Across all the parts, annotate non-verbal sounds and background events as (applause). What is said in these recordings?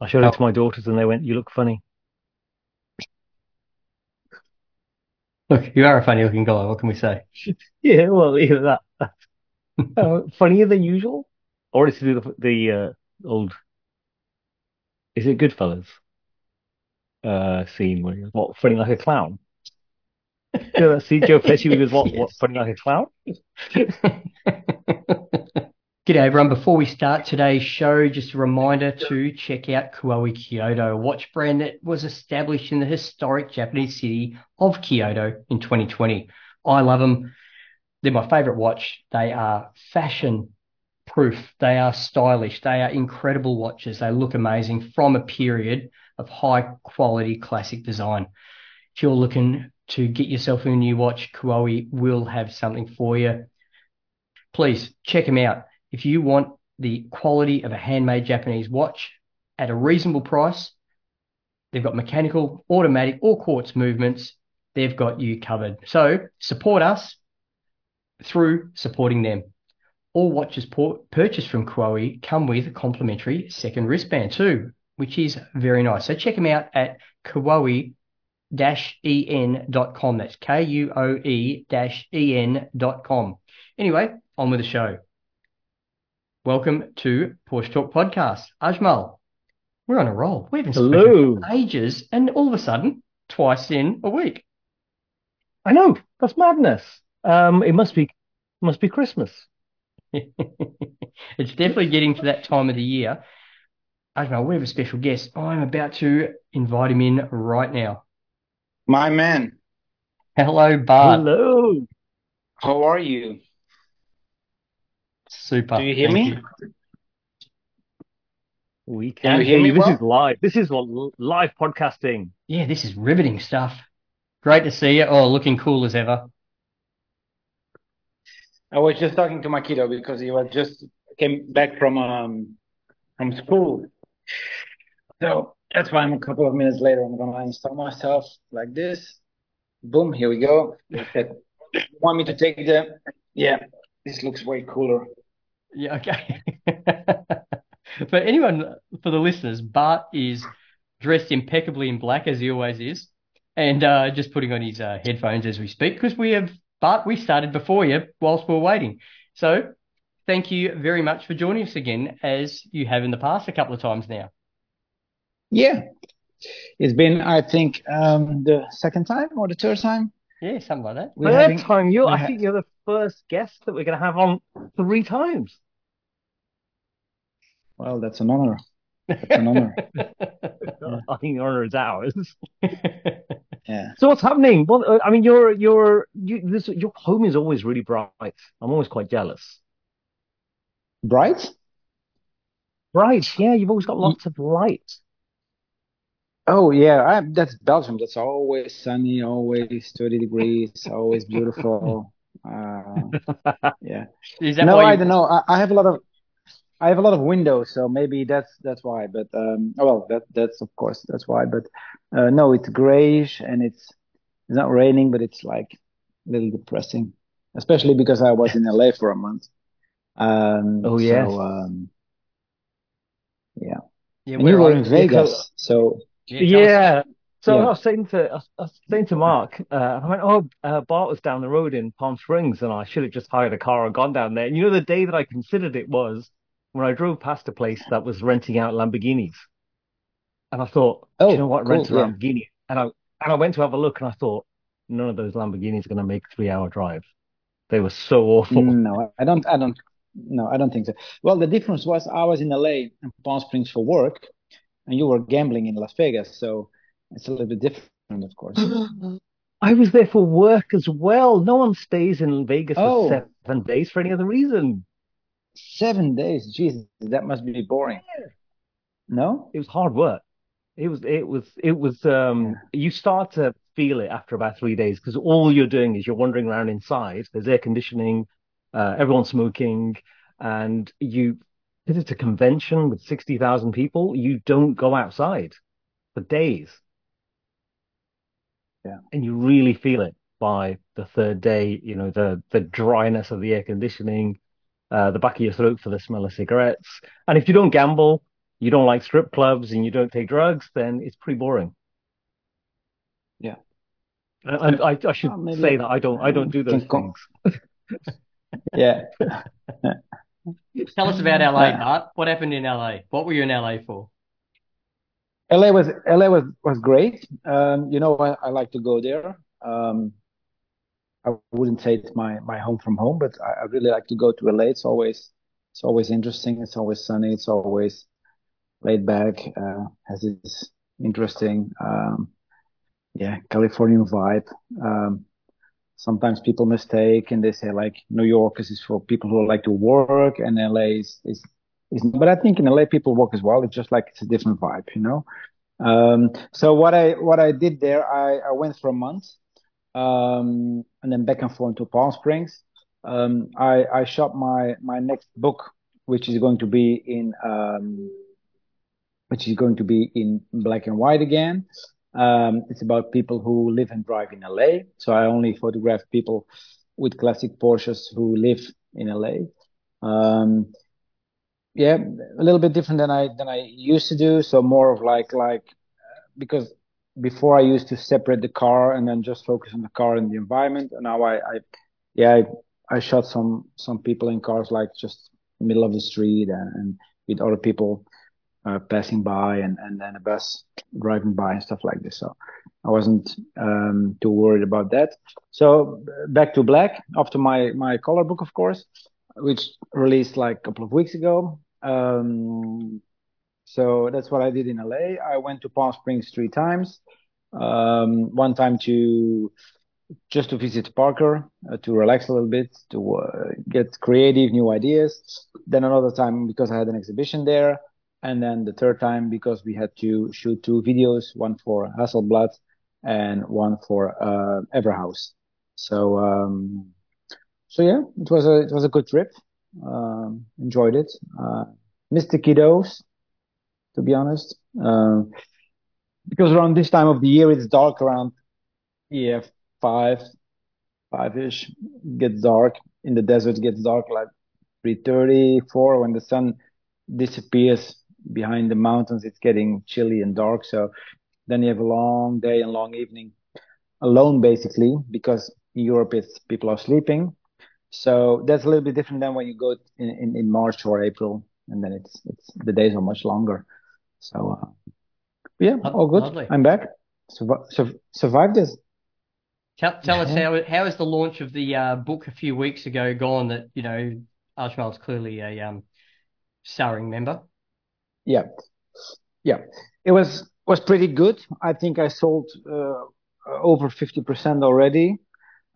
I showed it to my daughters and they went, "You look funny." Look, you are a funny looking guy. What can we say? (laughs) Yeah, well, either that, uh, funnier than usual, or it's the, the uh, old. Is it Goodfellas? Uh, scene where you're what funny like a clown. (laughs) Yeah, that scene Joe Pesci was what, what Yes. funny like a clown. (laughs) G'day everyone. Before we start today's show, just a reminder to check out Kuoe Kyoto, a watch brand that was established in the historic Japanese city of Kyoto in 2020. I love them. They're my favorite watch. They are fashion proof. They are stylish. They are incredible watches. They look amazing from a period of high quality classic design. If you're looking to get yourself a new watch, Kuoe will have something for you. Please check them out. If you want the quality of a handmade Japanese watch at a reasonable price, they've got mechanical, automatic, or quartz movements. They've got you covered. So support us through supporting them. All watches purchased from Kuoe come with a complimentary second wristband too, which is very nice. So check them out at Kuoe en.com. That's K U O E en.com. Anyway, on with the show. Welcome to Porsche Talk Podcast. Ajmal, we're on a roll. We haven't spoken for ages, and all of a sudden, twice in a week. I know that's madness. Um, it must be must be Christmas. (laughs) it's definitely getting to that time of the year. Ajmal, we have a special guest. I'm about to invite him in right now. My man, Hello, Bart. Hello. how are you? Super. Do you hear Thank me? you. We Can can you hear hear you. me This well? is live. This is what live podcasting. Yeah, this is riveting stuff. Great to see you. Oh, looking cool as ever. I was just talking to my kiddo because he was just came back from um from school. So that's why I'm a couple of minutes later. I'm gonna install myself like this. Boom, here we go. (laughs) "You want me to take the? Yeah, this looks way cooler. Yeah, okay. (laughs) For anyone, for the listeners, Bart is dressed impeccably in black as he always is, and uh, just putting on his uh, headphones as we speak because we have Bart. We started before you whilst we are waiting, so thank you very much for joining us again, as you have in the past a couple of times now. Yeah, it's been I think um the second time or the third time. Yeah, something like that. We're Third having- time you. I ha- think you're the first guest that we're going to have on three times. Well, that's an honor. That's an honor. (laughs) I think the honor is ours. (laughs) Yeah. So what's happening? Well, uh, I mean, your your you, this, your home is always really bright. I'm always quite jealous. Bright? Bright, yeah. You've always got lots of light. Oh yeah, I, that's Belgium. That's always sunny, always 30 degrees, always beautiful. Uh, yeah. (laughs) Is that No, why I don't know. I, I have a lot of I have a lot of windows, so maybe that's that's why. But um, oh, well, that that's of course that's why. But uh, no, it's grayish and it's it's not raining, but it's like a little depressing, especially because I was in LA (laughs) for a month. Um, Oh, yes. So um, yeah, Yeah, and where were in Vegas, so Yeah, tell us- Yeah. So Yeah. I was saying to I was, saying to Marc, uh, I went, oh, uh, Bart was down the road in Palm Springs, and I should have just hired a car and gone down there. And you know, the day that I considered it was when I drove past a place that was renting out Lamborghinis, and I thought, Oh, you know what, cool, rent a yeah. Lamborghini, and I and I went to have a look, and I thought, none of those Lamborghinis are going to make a three-hour drive. They were so awful. No, I don't. I don't. No, I don't think so. Well, the difference was I was in LA and Palm Springs for work, and you were gambling in Las Vegas, so it's a little bit different, of course. (gasps) I was there for work as well. No one stays in Vegas Oh. for seven days for any other reason. Seven days, Jesus, that must be boring. No? it was hard work. It was, it was, it was, um, you start to feel it after about three days because all you're doing is you're wandering around inside. There's air conditioning, uh, everyone's smoking, and you, because it's a convention with 60,000 people, you don't go outside for days. Yeah. And you really feel it by the third day, you know, the, the dryness of the air conditioning, uh, the back of your throat for the smell of cigarettes. And if you don't gamble, you don't like strip clubs and you don't take drugs, then it's pretty boring. Yeah. And I, I should Well, say that I don't I don't do those things. (laughs) Yeah. (laughs) Tell us about LA, Yeah. What happened in LA? What were you in LA for? LA was LA was was great. Um, you know, I, I like to go there. Um, I wouldn't say it's my my home from home, but I, I really like to go to LA. It's always it's always interesting. It's always sunny. It's always laid back. Uh, has this interesting um, yeah Californian vibe. Um, sometimes people mistake and they say like New York is is for people who like to work and LA is is, is but I think in LA people work as well. It's just like it's a different vibe, you know. Um, so what I what I did there, I, I went for a month, um, and then back and forth to Palm Springs. Um, I I shot my my next book, which is going to be in um, which is going to be in black and white again. Um, it's about people who live and drive in LA. So I only photograph people with classic Porsches who live in LA. Yeah, a little bit different than I than I used to do. So more of like like because before I used to separate the car and then just focus on the car and the environment. And now I, I yeah, I, I shot some some people in cars like just middle of the street and, and with other people uh, passing by and and then a bus driving by and stuff like this. So I wasn't um, too worried about that. So back to black after my my color book, of course, which released like a couple of weeks ago. Um, so that's what I did in LA. I went to Palm Springs three times. Um, one time to just to visit Parker, uh, to relax a little bit, to uh, get creative, new ideas. Then another time because I had an exhibition there. And then the third time because we had to shoot two videos, one for Hasselblad and one for uh, Everhouse. So um, so yeah, it was a it was a good trip. Um, enjoyed it. Uh, missed the kiddos, to be honest, um, because around this time of the year it's dark around yeah five five ish gets dark in the desert gets dark like three thirty four when the sun disappears behind the mountains it's getting chilly and dark so then you have a long day and long evening alone basically because in Europe it's people are sleeping so that's a little bit different than when you go in, in, in March or April and then it's it's the days are much longer so uh, yeah all good lovely. I'm back Survi- sur- survived this Tell, tell us how how is the launch of the uh, book a few weeks ago gone? That you know, Ajmal's clearly a um, starring member. Yeah, yeah. It was was pretty good. I think I sold uh, over 50% already.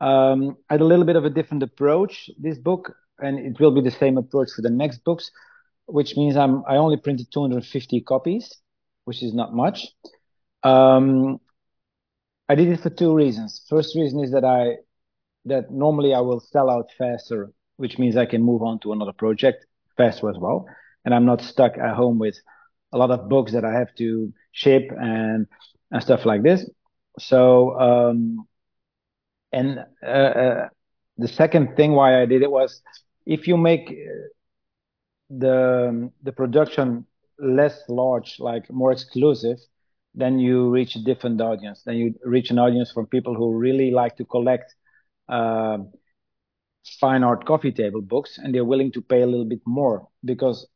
Um, I had a little bit of a different approach this book, and it will be the same approach for the next books, which means I'm I only printed 250 copies, which is not much. Um, I did it for two reasons. First reason is that I that normally I will sell out faster, which means I can move on to another project faster as well. And I'm not stuck at home with a lot of books that I have to ship and and stuff like this. So um, and uh, uh, the second thing why I did it was if you make uh, the the production less large, like more exclusive, then you reach a different audience. Then you reach an audience from people who really like to collect uh, fine art coffee table books, and they're willing to pay a little bit more because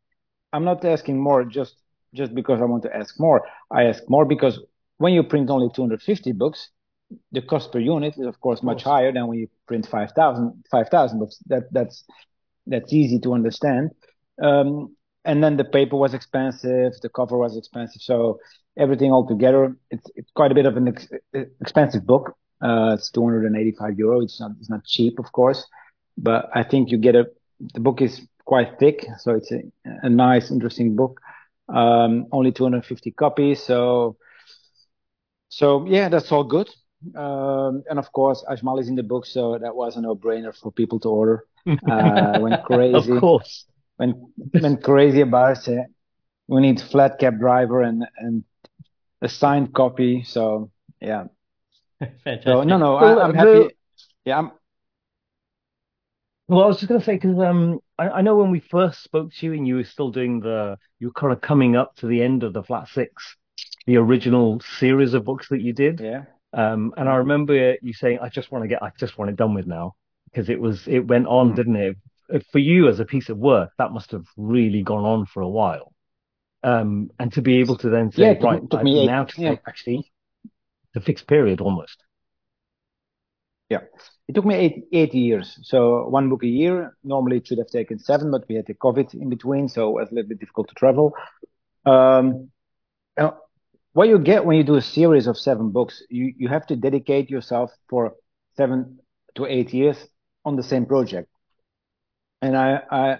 I'm not asking more just just because I want to ask more. I ask more because when you print only 250 books, the cost per unit is of course much course. higher than when you print 5,000 5,000 books. That that's that's easy to understand. Um, and then the paper was expensive, the cover was expensive, so everything all together, it's it's quite a bit of an ex- expensive book. Uh, it's 285 euro. It's not it's not cheap, of course, but I think you get a the book is quite thick, so it's a, a nice, interesting book. Um, only 250 copies, so so yeah, that's all good. Um, and of course, Ajmal is in the book, so that was a no-brainer for people to order. (laughs) Uh, went Of crazy, course. went went crazy about it. We need flat cap driver and and a signed copy. So yeah. Fantastic. So no, no, I, I'm the- happy. Yeah, I'm Well, I was just going to say because um, I, I know when we first spoke to you and you were still doing the, you were kind of coming up to the end of the Flat Six, the original series of books that you did. Yeah. Um, and I remember you saying, I just want to get, I just want it done with now because it was, it went on, Mm. didn't it? For you as a piece of work, that must have really gone on for a while. Um, and to be able to then Yeah, say, it took, right, took me eight. now to Yeah. say, actually, the fixed period almost. Yeah, it took me eight eight years. So one book a year. Normally it should have taken seven, but we had the COVID in between, so it was a little bit difficult to travel. Um, and what you get when you do a series of seven books, you you have to dedicate yourself for seven to eight years on the same project. And I I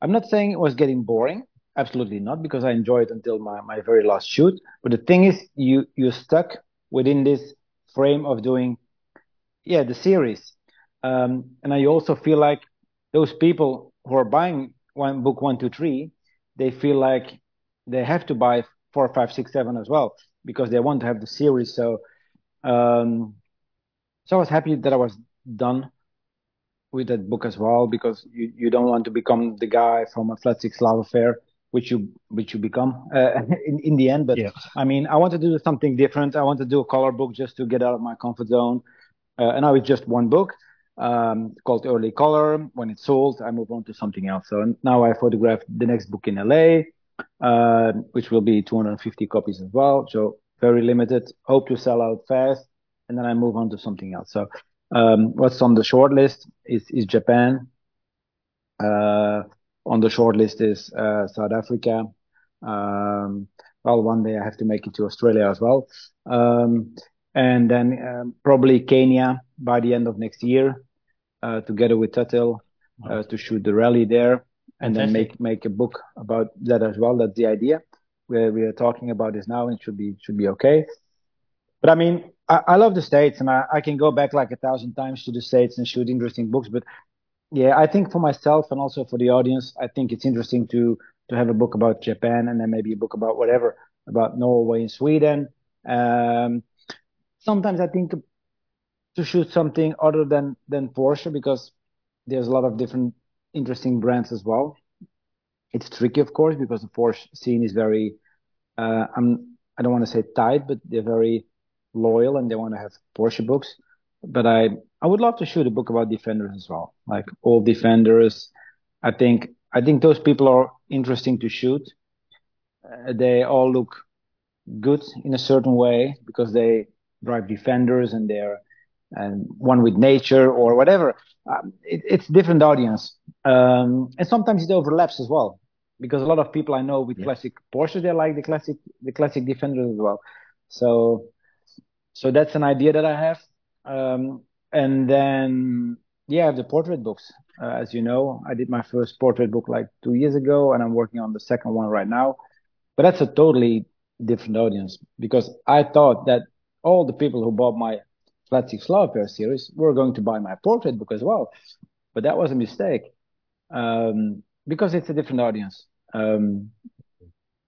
I'm not saying it was getting boring. Absolutely not, because I enjoyed until my, my very last shoot. But the thing is, you you're stuck within this frame of doing yeah the series um, and i also feel like those people who are buying one book one two three they feel like they have to buy four five six seven as well because they want to have the series so um, so i was happy that i was done with that book as well because you, you don't want to become the guy from a flat six love affair which you which you become uh, (laughs) in, in the end but Yeah. i mean i want to do something different i want to do a color book just to get out of my comfort zone uh, and now it's just one book um, called Early Color. When it's sold, I move on to something else. So now I photographed the next book in LA, which will be 250 copies as well. So very limited. Hope to sell out fast, and then I move on to something else. So um, what's on the short list is is Japan. Uh, on the short list is uh, South Africa. Um, well, one day I have to make it to Australia as well. Um, and then um, probably Kenya by the end of next year, uh, together with Tuthill, uh, to shoot the rally there, and then make make a book about that as well. That's the idea. Where we are talking about this now, and it should be should be okay. But I mean, I, I love the states, and I, I can go back like a thousand times to the states and shoot interesting books. But yeah, I think for myself and also for the audience, I think it's interesting to to have a book about Japan and then maybe a book about whatever about Norway and Sweden. Um, sometimes I think to shoot something other than than Porsche because there's a lot of different interesting brands as well. It's tricky, of course, because the Porsche scene is very uh, I'm I don't want to say tight, but they're very loyal and they want to have Porsche books. But I I would love to shoot a book about defenders as well, like all defenders. I think I think those people are interesting to shoot. Uh, they all look good in a certain way because they drive defenders and they're and one with nature or whatever. Um, it, it's different audience, um, and sometimes it overlaps as well because a lot of people I know with Yeah. classic Porsche they like the classic the classic defenders as well. So so that's an idea that I have. Um, and then yeah, I have the portrait books. Uh, as you know, I did my first portrait book like two years ago, and I'm working on the second one right now. But that's a totally different audience because I thought that all the people who bought my Flat Six Love Affair series were going to buy my portrait book as well. But that was a mistake um, because it's a different audience. Um,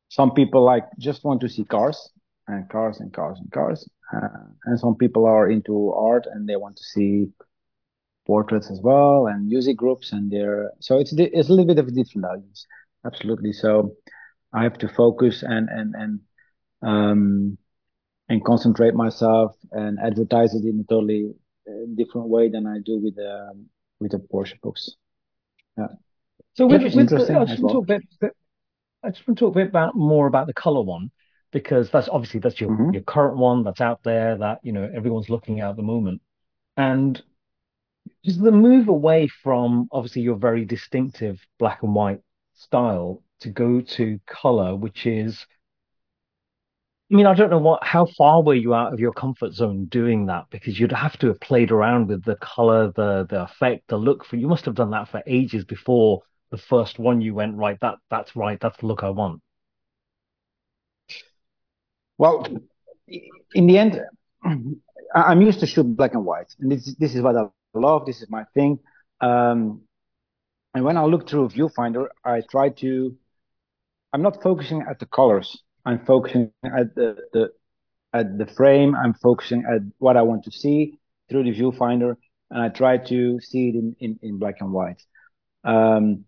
some people like just want to see cars and cars and cars and cars, uh, and some people are into art and they want to see portraits as well and music groups and they're so it's it's a little bit of a different audience. Absolutely. So i have to focus and and and um and concentrate myself and advertise it in a totally uh, different way than i do with the with the porsche books So with, with the, I just want to talk a bit, bit- I just want to talk a bit about more about the color one because that's obviously that's your Mhm. your current one that's out there that you know everyone's looking at at the moment, and just the move away from obviously your very distinctive black and white style to go to color, which is, I mean, I don't know what how far were you out of your comfort zone doing that because you'd have to have played around with the color, the the effect, the look for you must have done that for ages before the first one you went right that that's right that's the look I want. Well, in the end, I'm used to shoot black and white, and this this is what I love. This is my thing. Um, and when I look through a viewfinder, I try to. I'm not focusing at the colors. I'm focusing at the, the at the frame. I'm focusing at what I want to see through the viewfinder, and I try to see it in in, in black and white. Um,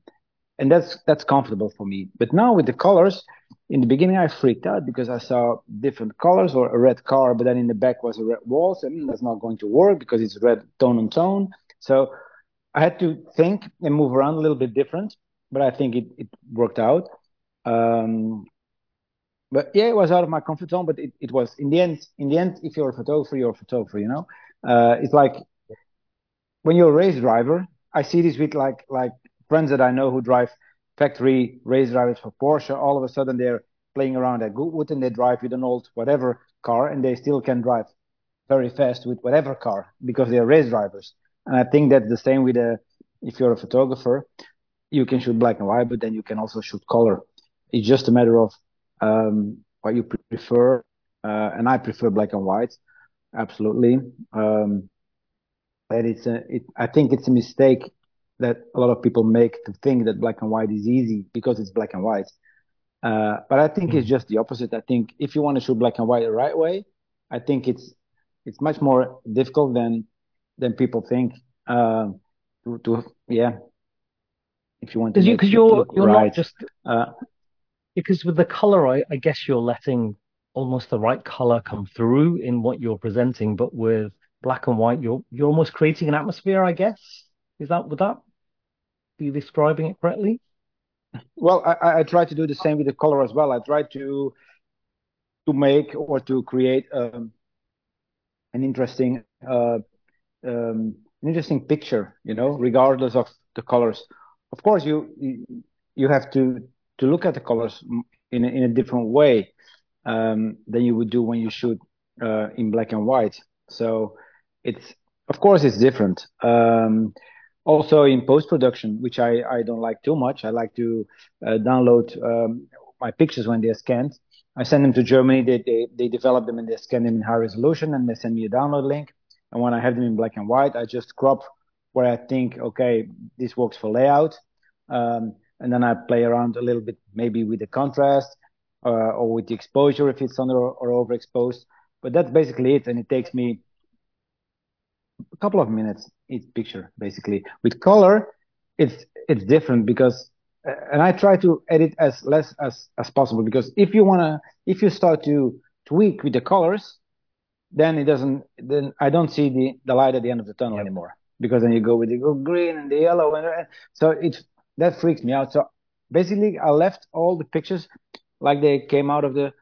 and that's that's comfortable for me. But now with the colors, in the beginning I freaked out because I saw different colors or a red car, but then in the back was a red wall. So mm, that's not going to work because it's red tone on tone. So I had to think and move around a little bit different, but I think it, it worked out. Um, but yeah, it was out of my comfort zone, but it, it was in the end, in the end, if you're a photographer, you're a photographer, you know, uh, it's like when you're a race driver, I see this with like, like friends that I know who drive factory race drivers for Porsche. All of a sudden they're playing around at Goodwood and they drive with an old whatever car and they still can drive very fast with whatever car because they're race drivers. And I think that's the same with a, if you're a photographer, you can shoot black and white, but then you can also shoot color. It's just a matter of um, what you prefer. Uh, and I prefer black and white, absolutely. Um, but it's a, it, I think it's a mistake that a lot of people make to think that black and white is easy because it's black and white. Uh, but I think mm. it's just the opposite. I think if you want to shoot black and white the right way, I think it's it's much more difficult than than people think. Uh, to, to yeah, if you want to because you, are you're right. not just uh, because with the color, I, I guess you're letting almost the right color come through in what you're presenting, but with black and white, you're you're almost creating an atmosphere. I guess is that would that be describing it correctly? Well, I, I try to do the same with the color as well. I try to to make or to create um, an interesting uh, um, an interesting picture, you know, regardless of the colors. Of course, you you have to to look at the colors in a, in a different way um, than you would do when you shoot uh, in black and white. So it's of course it's different. Um, also in post production, which I, I don't like too much. I like to uh, download um, my pictures when they're scanned. I send them to Germany. They, they, they develop them and they scan them in high resolution and they send me a download link. And when I have them in black and white, I just crop where I think, okay, this works for layout. Um, and then I play around a little bit, maybe with the contrast uh, or with the exposure if it's under or overexposed. But that's basically it. And it takes me a couple of minutes each picture basically with color it's it's different because uh, and i try to edit as less as as possible because if you want to if you start to tweak with the colors then it doesn't then i don't see the the light at the end of the tunnel yep. anymore because then you go with the green and the yellow and so it that freaks me out so basically i left all the pictures like they came out of the,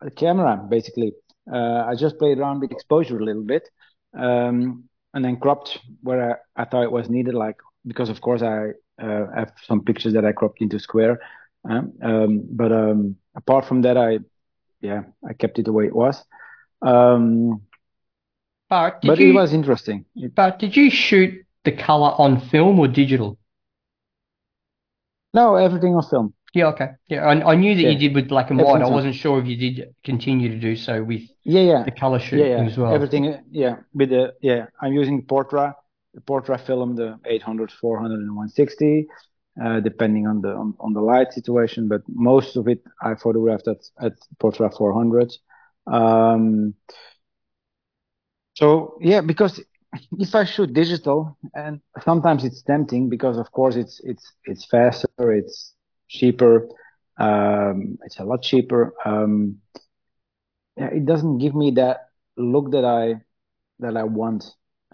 the camera basically uh, i just played around with exposure a little bit um, and then cropped where I, I, thought it was needed, like because of course I uh, have some pictures that I cropped into square. Um, um, but um, apart from that, I yeah I kept it the way it was. Um, but but you, it was interesting. But did you shoot the color on film or digital? No, everything on film. Yeah, okay. Yeah, I, I knew that yeah. you did with black and white. I wasn't sure if you did continue to do so with yeah, yeah. the color shooting yeah, yeah. as well. Everything, yeah. With the yeah, I'm using Portra, the Portra film, the 800, 400, and 160, uh, depending on the on, on, the light situation. But most of it I photographed at at Portra 400. Um, so yeah, because if I shoot digital, and sometimes it's tempting because of course it's it's it's faster, it's cheaper. Um, it's a lot cheaper. Um, yeah, it doesn't give me that look that I that I want.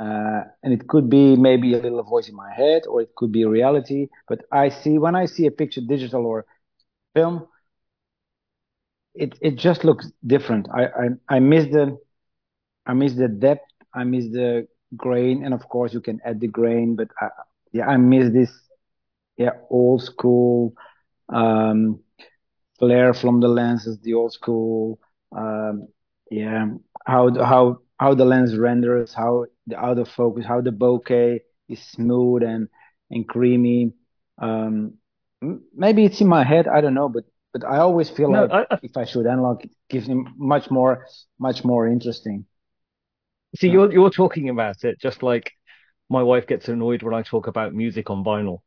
Uh, and it could be maybe a little voice in my head, or it could be reality. But I see when I see a picture, digital or film, it it just looks different. I I, I miss the I miss the depth. I miss the grain, and of course you can add the grain. But I, yeah, I miss this yeah old school um, flare from the lenses, the old school, um, yeah, how how how the lens renders, how the out of focus, how the bokeh is smooth and and creamy. Um, maybe it's in my head, I don't know, but but I always feel no, like I, I, if I should analog, it gives me much more much more interesting. See, you're you're talking about it just like my wife gets annoyed when I talk about music on vinyl.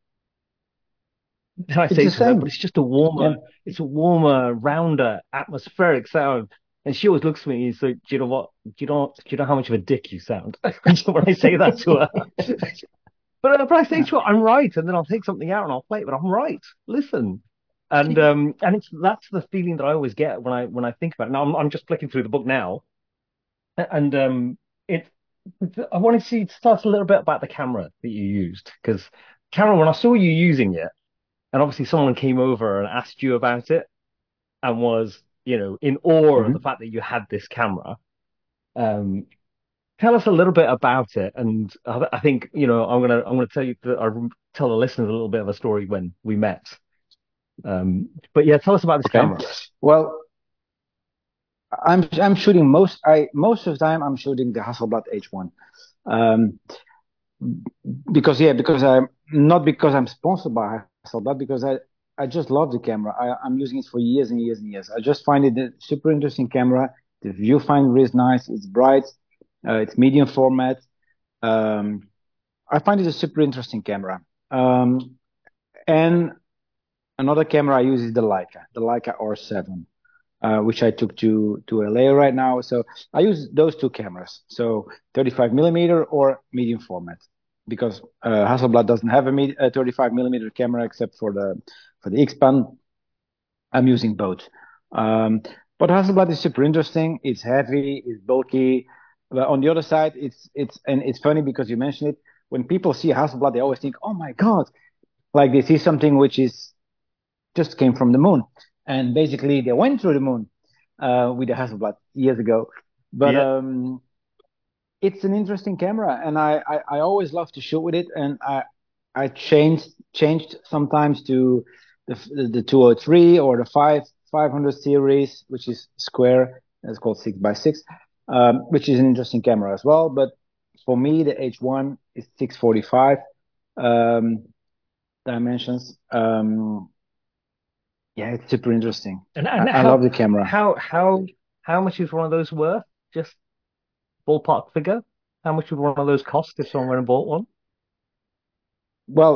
I say to her, but it's just a warmer, yeah. it's a warmer, rounder, atmospheric sound. And she always looks at me and says, "Do you know what? Do you know? Do you know how much of a dick you sound?" (laughs) when I say that to her. (laughs) But, uh, but I say to her, I'm right, and then I'll take something out and I'll play it, but I'm right. Listen. And um and it's that's the feeling that I always get when I when I think about it. Now I'm I'm just flicking through the book now, and um I wanted to start a little bit about the camera that you used because camera when I saw you using it, and obviously someone came over and asked you about it, and was you know in awe mm-hmm. of the fact that you had this camera. Um, tell us a little bit about it, and I think you know I'm gonna I'm gonna tell you that I tell the listeners a little bit of a story when we met. Um, but yeah, tell us about this okay. camera. Well, I'm I'm shooting most I most of the time I'm shooting the Hasselblad H1. Um, because yeah, because I'm not because I'm sponsored by Hasselblad, because I I just love the camera. I, am using it for years and years and years. I just find it a super interesting camera. The viewfinder is nice. It's bright. Uh, it's medium format. Um, I find it a super interesting camera. Um, and another camera I use is the Leica, the Leica R7, uh, which I took to to LA right now. So I use those two cameras, so 35 millimeter or medium format, because uh, Hasselblad doesn't have a, med- a 35 millimeter camera except for the for the X-Pan. I'm using both. Um, but Hasselblad is super interesting. It's heavy, it's bulky. But on the other side, it's it's and it's funny because you mentioned it. When people see Hasselblad, they always think, "Oh my God!" Like they see something which is just came from the moon, and basically they went through the moon uh, with the Hasselblad years ago. But yeah. um, it's an interesting camera, and I, I, I always love to shoot with it, and I I changed changed sometimes to the the 203 or the 5 500 series, which is square. It's called six by six um, which is an interesting camera as well. But for me, the H1 is 645 um, dimensions. Um, yeah, it's super interesting. And, and I, how, I, love the camera. How how how much is one of those worth? Just ballpark figure. How much would one of those cost if someone bought one? Well,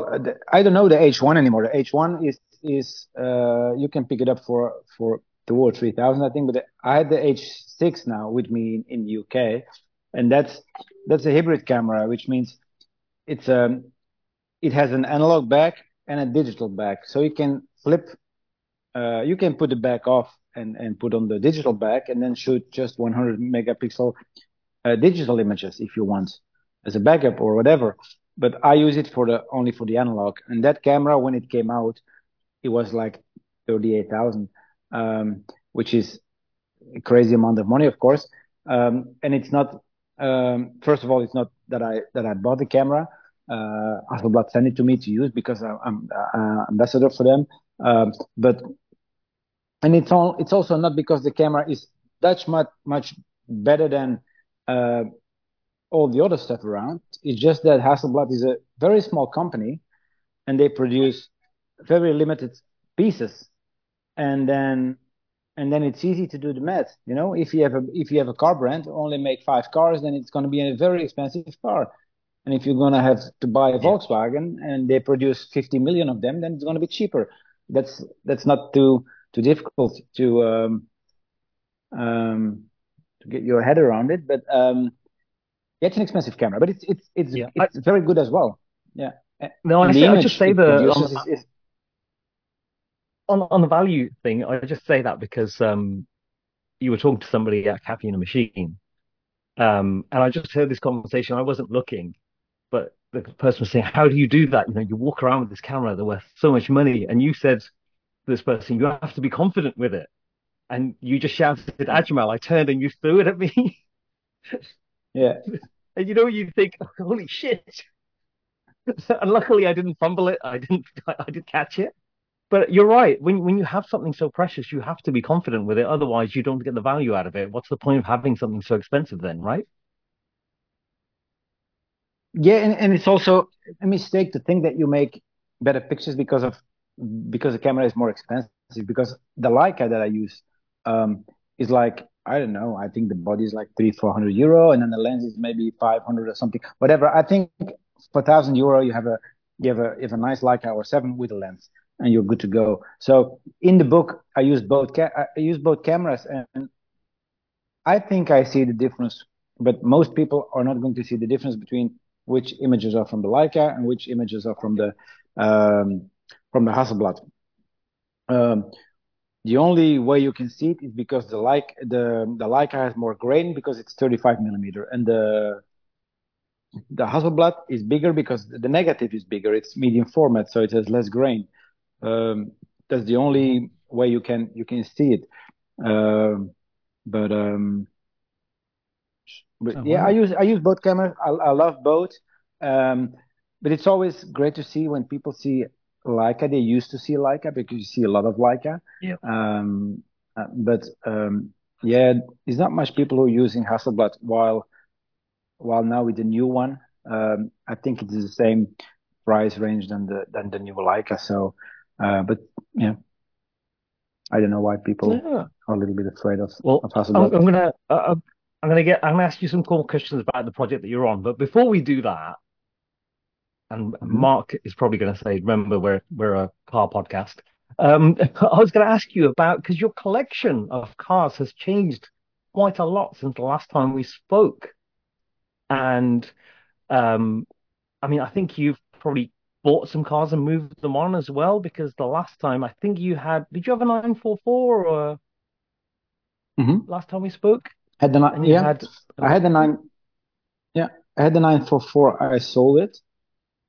I don't know the H1 anymore. The H1 is is uh, you can pick it up for for two or three thousand, I think. But I had the H6 now with me in, in the UK, and that's that's a hybrid camera, which means it's um it has an analog back and a digital back, so you can flip. Uh, you can put the back off and, and put on the digital back and then shoot just 100 megapixel uh, digital images if you want as a backup or whatever. But I use it for the only for the analog. And that camera, when it came out, it was like 38,000 um, which is a crazy amount of money, of course. Um, and it's not, um, first of all, it's not that I that I bought the camera. Uh, Hasselblad sent it to me to use because I'm, uh, ambassador for them. Um, but and it's all it's also not because the camera is that much much better than uh, all the other stuff around. It's just that Hasselblad is a very small company, and they produce very limited pieces and then and then it's easy to do the math. You know, if you have a if you have a car brand, only make five cars, then it's going to be a very expensive car. And if you're going to have to buy a Volkswagen and they produce 50 million of them, then it's going to be cheaper. That's that's not too too difficult to um, um, to get your head around it. But um, it's an expensive camera, but it's it's it's yeah. it's I, very good as well. Yeah. No, I, say, I just say the um, is, is, on on the value thing, I just say that because um, you were talking to somebody at Caffeine and Machine, um, and I just heard this conversation. I wasn't looking, but the person was saying, "How do you do that? You know, you walk around with this camera that worth so much money," and you said this person, "You have to be confident with it," and you just shouted, "Ajmal!" I turned and you threw it at me. (laughs) yeah, (laughs) and you know, you think, "Holy shit!" (laughs) and luckily, I didn't fumble it. I didn't. I did catch it. But you're right. When when you have something so precious, you have to be confident with it. Otherwise, you don't get the value out of it. What's the point of having something so expensive then, right? Yeah, and, and it's also a mistake to think that you make better pictures because of because the camera is more expensive. Because the Leica that I use um, is like I don't know. I think the body is like three four hundred euro, and then the lens is maybe five hundred or something. Whatever. I think for thousand euro you have a you have a you have a nice Leica R7 with a lens and you're good to go. So in the book, I use both ca- I use both cameras, and I think I see the difference. But most people are not going to see the difference between which images are from the Leica and which images are from the um, from the Hasselblad. Um, the only way you can see it is because the like the the Leica has more grain because it's 35 millimeter, and the the Hasselblad is bigger because the negative is bigger. It's medium format, so it has less grain. Um, that's the only way you can you can see it. Um, but um, but oh, yeah, wow. I use I use both cameras. I, I love both. Um, but it's always great to see when people see Leica. They used to see Leica because you see a lot of Leica. Yeah. Um, uh, but um, yeah, there's not much people who are using Hasselblad. While while now with the new one, um, I think it is the same price range than the than the new Leica. So, uh, but yeah, I don't know why people yeah. are a little bit afraid of, well, of Hasselblad. I'm, I'm gonna uh, I'm gonna get I'm gonna ask you some cool questions about the project that you're on, but before we do that, and mm-hmm. Marc is probably going to say, "Remember, we're we're a car podcast." Um, (laughs) I was going to ask you about because your collection of cars has changed quite a lot since the last time we spoke, and um, I mean, I think you've probably bought some cars and moved them on as well because the last time I think you had did you have a 944 or mm-hmm. last time we spoke? Had the nine, yeah. Had, I had the nine. Yeah, I had the 944. I sold it.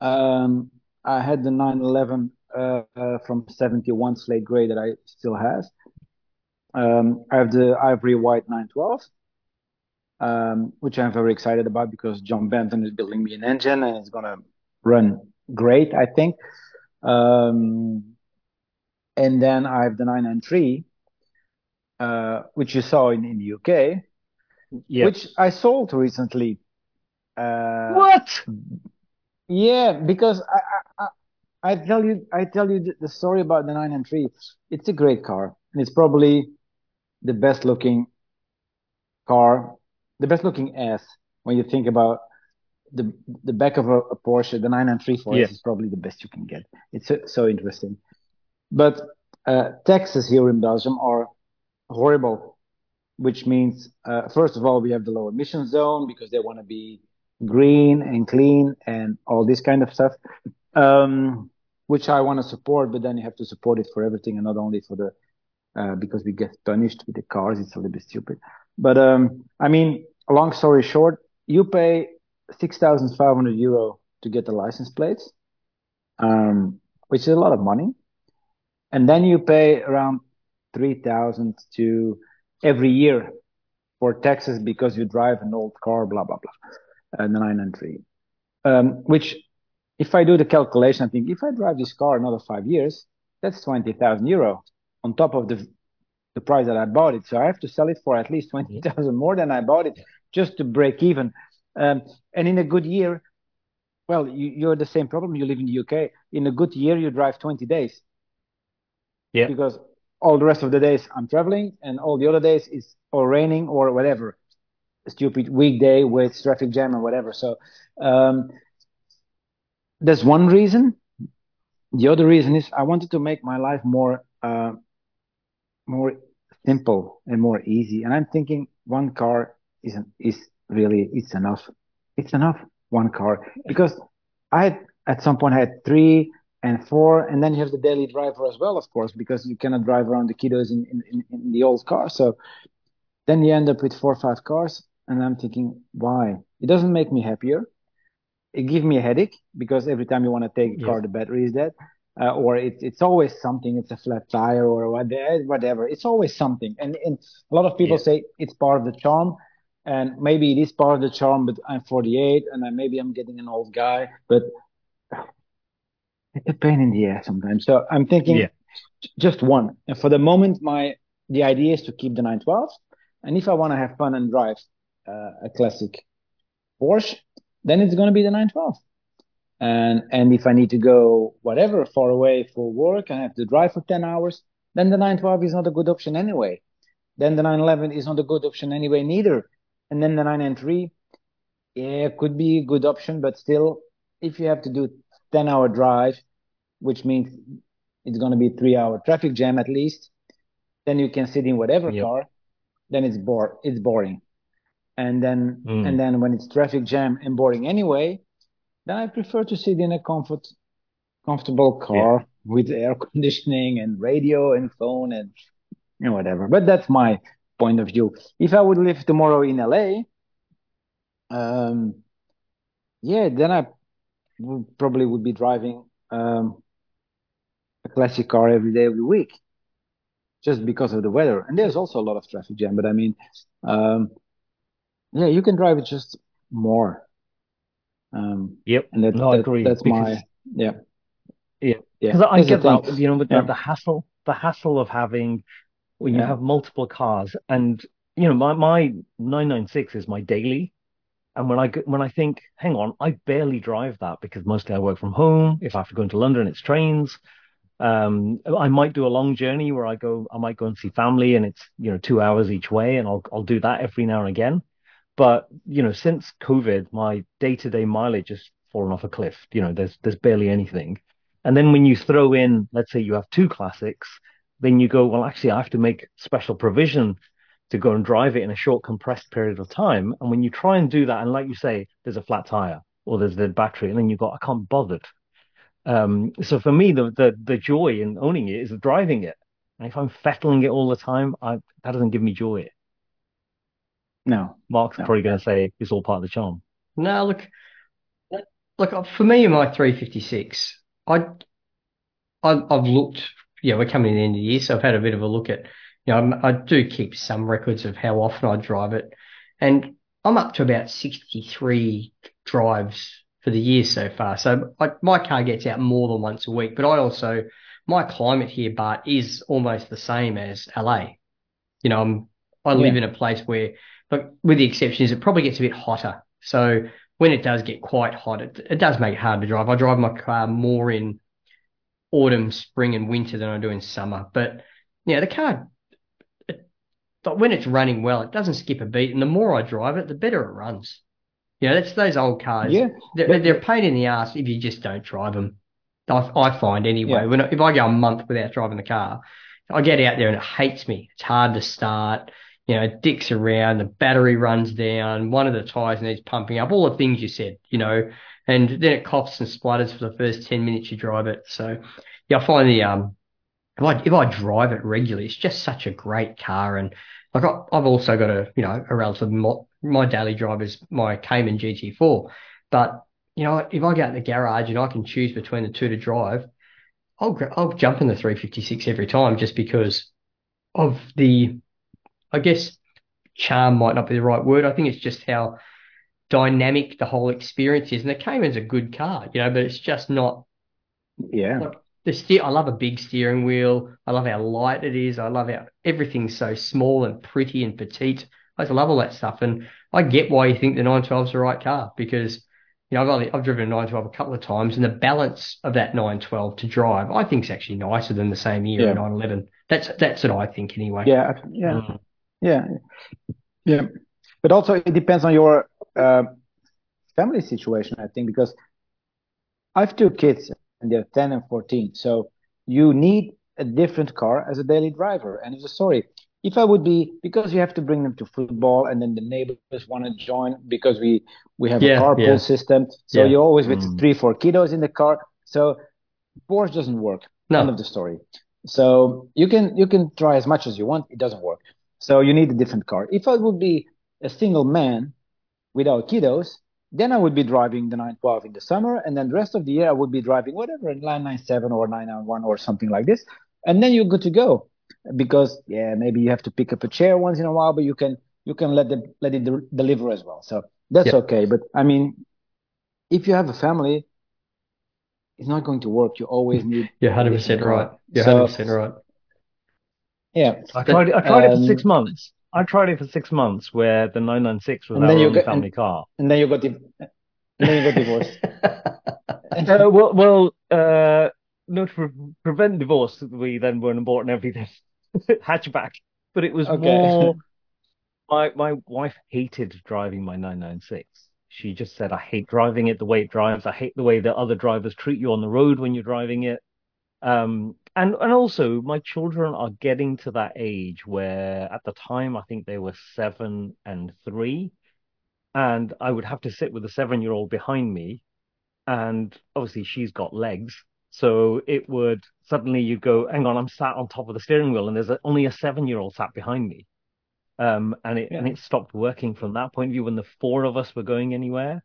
Um, I had the 911 uh, uh, from 71 slate gray that I still have. Um, I have the ivory white 912, um, which I'm very excited about because John Benton is building me an engine and it's gonna run great, I think. Um, and then I have the 993, uh, which you saw in, in the UK, which I sold recently. Uh, what? Yeah, because I, I, I tell you, I tell you the story about the 993. It's a great car, and it's probably the best looking car, the best looking S when you think about the the back of a, a Porsche. The 993 for yeah. S is probably the best you can get. It's so, so interesting, but uh, taxes here in Belgium are horrible, which means uh, first of all we have the low emission zone because they want to be green and clean and all this kind of stuff, um, which I want to support. But then you have to support it for everything and not only for the uh, because we get punished with the cars. It's a little bit stupid. But um, I mean, long story short, you pay six thousand five hundred euro to get the license plates, um, which is a lot of money, and then you pay around three thousand to every year for taxes because you drive an old car, blah blah blah uh, the 993. Um, which, if I do the calculation, I think if I drive this car another five years, that's 20,000 euro on top of the the price that I bought it. So I have to sell it for at least 20,000 more than I bought it just to break even. Um, and in a good year, well, you, are the same problem. You live in the UK. In a good year, you drive 20 days. Yeah. Because all the rest of the days I'm traveling, and all the other days is or raining or whatever stupid weekday with traffic jam or whatever. So um, that's one reason. The other reason is I wanted to make my life more uh, more simple and more easy. And I'm thinking one car is is really it's enough. It's enough one car because I had, at some point I had three and four, and then you have the daily driver as well, of course, because you cannot drive around the kiddos in, in, in the old car. So then you end up with four or five cars and I'm thinking, why? It doesn't make me happier. It gives me a headache because every time you want to take a car, the battery is dead. Uh, or it's it's always something. It's a flat tire or whatever. It's always something. And, and a lot of people yeah. say it's part of the charm, and maybe it is part of the charm. But I'm 48, and I, maybe I'm getting an old guy. But it's a pain in the ass sometimes. So I'm thinking yeah. just one. And for the moment, my the idea is to keep the 912. And if I want to have fun and drive, uh, a classic Porsche, then it's going to be the 912. And and if I need to go whatever far away for work, I have to drive for 10 hours, then the 912 is not a good option anyway. Then the 911 is not a good option anyway neither. And then the 993, yeah, could be a good option, but still, if you have to do 10 hour drive, which means it's going to be three hour traffic jam at least, then you can sit in whatever yep. car, then it's bore it's boring and then mm. and then when it's traffic jam and boring anyway then I prefer to sit in a comfort, comfortable car yeah. with air (laughs) conditioning and radio and phone and you know, whatever. But that's my point of view. If I would live tomorrow in LA, um, yeah, then I would, probably would be driving um, a classic car every day of the week, just because of the weather. And there's also a lot of traffic jam. But I mean, um, yeah, you can drive it just more. Um, yep. And that, no, that, I agree. That's because, my yeah. Yeah. Yeah. Because I get that, you know, with yeah. the, the hassle, the hassle of having when you have multiple cars and you know my my 996 is my daily and when I when I think hang on I barely drive that because mostly I work from home if I have to go into London it's trains um, I might do a long journey where I go I might go and see family and it's you know 2 hours each way and I'll I'll do that every now and again but you know since covid my day-to-day mileage has fallen off a cliff you know there's there's barely anything and then when you throw in let's say you have two classics then you go, well, actually, I have to make special provision to go and drive it in a short compressed period of time. And when you try and do that, and like you say, there's a flat tire or there's the battery, and then you've got, I can't bother. Um, so for me, the, the the joy in owning it is driving it. And if I'm fettling it all the time, I, that doesn't give me joy. No. Marc's no. probably going to say it's all part of the charm. No, look, look for me in my 356, I, I I've looked yeah, we're coming to the end of the year, so I've had a bit of a look at, you know, I do keep some records of how often I drive it, and I'm up to about 63 drives for the year so far. So I, my car gets out more than once a week, but I also my climate here, Bart, is almost the same as LA. You know, I'm I live yeah. in a place where, but with the exception is it probably gets a bit hotter. So when it does get quite hot, it, it does make it hard to drive. I drive my car more in autumn, spring, and winter than I do in summer. But yeah, the car, it, but when it's running well, it doesn't skip a beat. And the more I drive it, the better it runs. You know, that's those old cars. Yeah, they're, they're a pain in the ass if you just don't drive them. I, I find anyway. Yeah. When if I go a month without driving the car, I get out there and it hates me. It's hard to start. You know, it dicks around. The battery runs down. One of the tires needs pumping up. All the things you said. You know, and then it coughs and splutters for the first 10 minutes you drive it. So yeah, I find the, um, if I, if I drive it regularly, it's just such a great car. And like I, I've also got a, you know, a relative, my daily drive is my Cayman GT4. But, you know, if I go in the garage and I can choose between the two to drive, I'll, I'll jump in the 356 every time just because of the, I guess, charm might not be the right word. I think it's just how dynamic the whole experience is. And the Cayman's a good car, you know, but it's just not. Yeah. The steer, I love a big steering wheel. I love how light it is. I love how everything's so small and pretty and petite. I just love all that stuff. And I get why you think the 912 is the right car because, you know, I've only, I've driven a 912 a couple of times and the balance of that 912 to drive, I think is actually nicer than the same year yeah. 911. That's, that's what I think anyway. Yeah. Yeah. Mm. Yeah. Yeah. But also it depends on your uh, family situation, I think, because I have two kids and they're 10 and 14. So you need a different car as a daily driver. And it's a story. If I would be, because you have to bring them to football and then the neighbors want to join because we, we have yeah, a carpool yeah. system. So yeah. you're always with mm. three, four kiddos in the car. So Porsche doesn't work. No. End of the story. So you can, you can try as much as you want. It doesn't work. So you need a different car. If I would be a single man without kiddos, then I would be driving the 912 in the summer, and then the rest of the year I would be driving whatever 997 or 991 or something like this, and then you're good to go. Because yeah, maybe you have to pick up a chair once in a while, but you can you can let the let it de- deliver as well. So that's okay. But I mean, if you have a family, it's not going to work. You always mm. need. You're 100 percent right. You're 100 percent right. Yeah, I tried. It, I tried um, it for six um, months. I tried it for six months where the 996 was and our only got, family and, car. And then you got, and then you got divorced. (laughs) (laughs) uh, well, well uh, no, to pre- prevent divorce, we then went and bought an everything (laughs) hatchback. But it was okay. more. My my wife hated driving my 996. She just said, "I hate driving it the way it drives. I hate the way that other drivers treat you on the road when you're driving it." Um, and and also my children are getting to that age where at the time I think they were seven and three, and I would have to sit with a seven year old behind me and obviously she's got legs. So it would suddenly you go, hang on, I'm sat on top of the steering wheel and there's a, only a seven year old sat behind me. Um, and it, yeah. and it stopped working from that point of view when the four of us were going anywhere.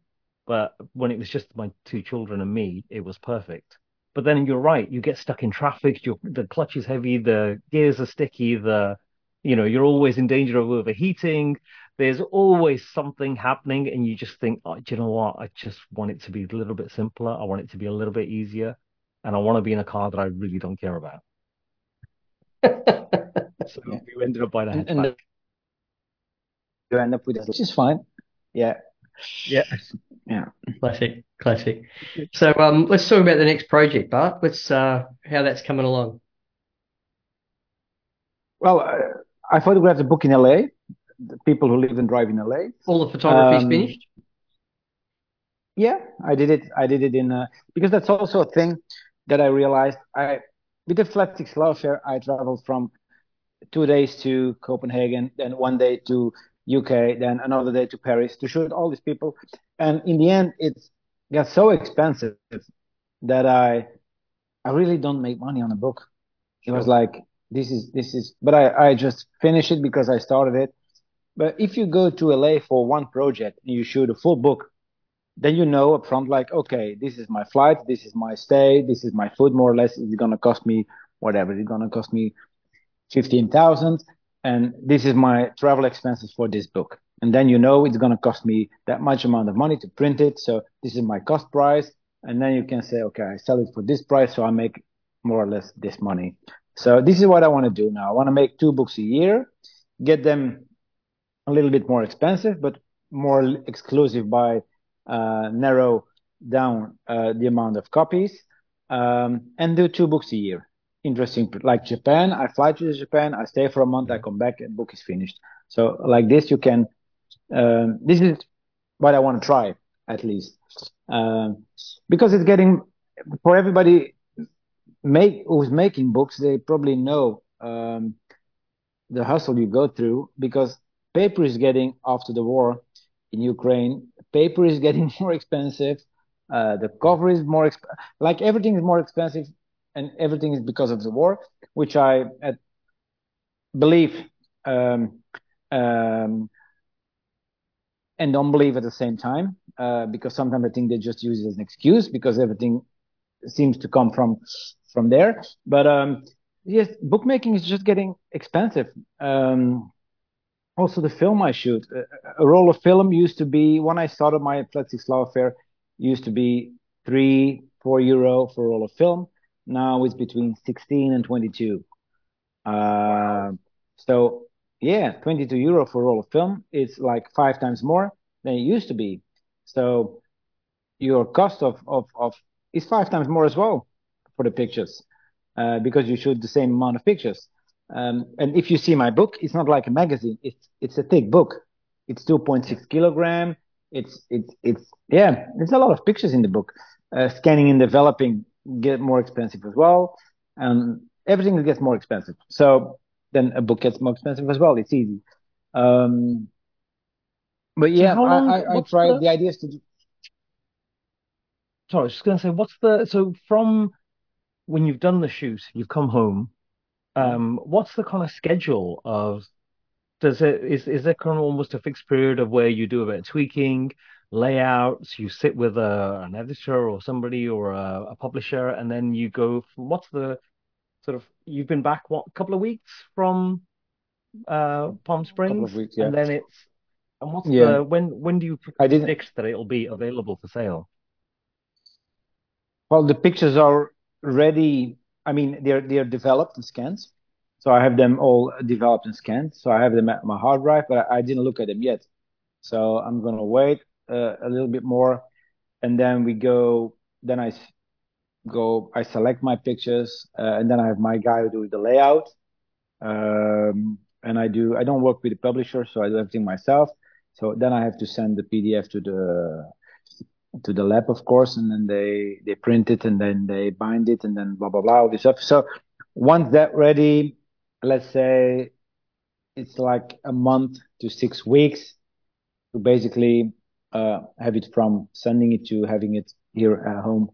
But when it was just my two children and me, it was perfect. But then you're right, you get stuck in traffic. the clutch is heavy, the gears are sticky, the you know you're always in danger of overheating. There's always something happening, and you just think, oh, do you know what? I just want it to be a little bit simpler. I want it to be a little bit easier, and I want to be in a car that I really don't care about. so (laughs) yeah. we ended up buying a hatchback. You end up with that, which is fine. Yeah. Yeah. Yeah. Classic. Classic. So um, let's talk about the next project, Bart. Let's uh, how that's coming along. Well, uh, I photographed a book in LA. The people who live and drive in LA. All the photography um, finished. Yeah, I did it. I did it in uh, because that's also a thing that I realized. I with the Flat Six Affair, I traveled from two days to Copenhagen, then one day to UK, then another day to Paris to shoot all these people, and in the end, it's got so expensive that I I really don't make money on a book. It was like this is this is but I, I just finished it because I started it. But if you go to LA for one project and you shoot a full book, then you know up front like, okay, this is my flight, this is my stay, this is my food more or less. It's gonna cost me whatever, it's gonna cost me fifteen thousand and this is my travel expenses for this book and then you know it's going to cost me that much amount of money to print it. So this is my cost price. And then you can say, okay, I sell it for this price. So I make more or less this money. So this is what I want to do now. I want to make two books a year, get them a little bit more expensive, but more exclusive by uh, narrow down uh, the amount of copies um, and do two books a year. Interesting, like Japan. I fly to Japan, I stay for a month, I come back, and book is finished. So like this, you can um, this is what I want to try at least um, because it's getting for everybody make who's making books. They probably know um, the hustle you go through because paper is getting after the war in Ukraine. Paper is (laughs) getting more expensive. Uh, the cover is more exp- like everything is more expensive, and everything is because of the war, which I uh, believe um, um, and don't believe at the same time uh, because sometimes I think they just use it as an excuse because everything seems to come from from there. But um, yes, bookmaking is just getting expensive. Um, also, the film I shoot, a, roll of film used to be when I started my Six Love Affair, used to be three, four euro for a roll of film. Now it's between 16 and 22. Uh. So yeah, 22 euro for a roll of film. It's like five times more than it used to be. So your cost of, of, of is five times more as well for the pictures uh, because you shoot the same amount of pictures. Um, and if you see my book, it's not like a magazine. It's it's a thick book. It's 2.6 kilogram. It's it's it's yeah. There's a lot of pictures in the book. Uh, scanning and developing get more expensive as well, and everything gets more expensive. So then a book gets more expensive as well. It's easy. Um, but yeah, so long, I, I, I tried. The... the idea is to. Do... Sorry, I was just going to say, what's the so from when you've done the shoot, you've come home. Um, what's the kind of schedule of? Does it is is there kind of almost a fixed period of where you do a bit of tweaking, layouts, you sit with a, an editor or somebody or a, a publisher, and then you go. From, what's the sort of you've been back what a couple of weeks from uh, Palm Springs, weeks, yeah. and then it's and what's yeah. the when when do you predict that it'll be available for sale? Well, the pictures are ready. I mean, they're they're developed and scanned, so I have them all developed and scanned. So I have them at my hard drive, but I, I didn't look at them yet. So I'm gonna wait a little bit more, and then we go. Then I go, I select my pictures, uh, and then I have my guy who do the layout. Um, and I do, I don't work with the publisher, so I do everything myself. So then I have to send the PDF to the, to the lab, of course, and then they, they print it and then they bind it and then blah, blah, blah, all this stuff. So once that ready, let's say it's like a month to six weeks to basically uh, have it from sending it to having it here at home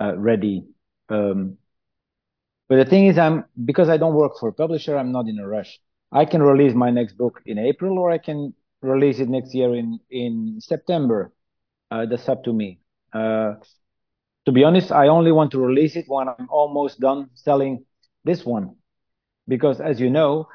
uh, ready. Um, but the thing is, I'm because I don't work for a publisher, I'm not in a rush. I can release my next book in April, or I can release it next year in in September. Uh, that's up to me. Uh, to be honest, I only want to release it when I'm almost done selling this one, because as you know,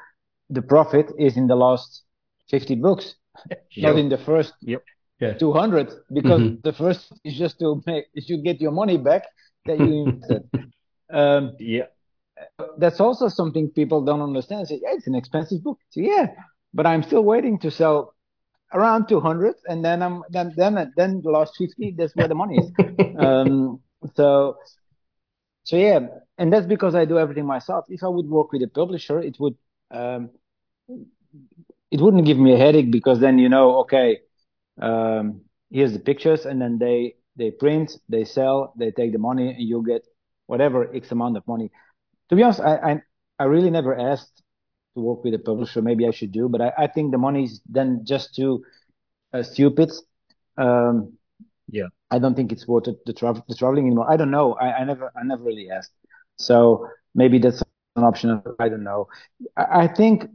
the profit is in the last 50 books, (laughs) yep. not in the first yep. Yeah. 200, because mm-hmm. the first (laughs) is just to make is you get your money back that you invested. (laughs) um, yeah. That's also something people don't understand. Say, yeah, it's an expensive book. So, yeah, but I'm still waiting to sell around 200 and then i'm then then then the last 50 that's where the money is (laughs) um, so so yeah and that's because i do everything myself if i would work with a publisher it would um, it wouldn't give me a headache because then you know okay um, here's the pictures and then they they print they sell they take the money and you get whatever x amount of money to be honest i i, I really never asked to work with a publisher. Maybe I should do, but I, I think the money is then just too uh, stupid. Um, yeah, I don't think it's worth it, the travel the traveling anymore. I don't know. I, I never I never really asked. So maybe that's an option. I don't know. I, I think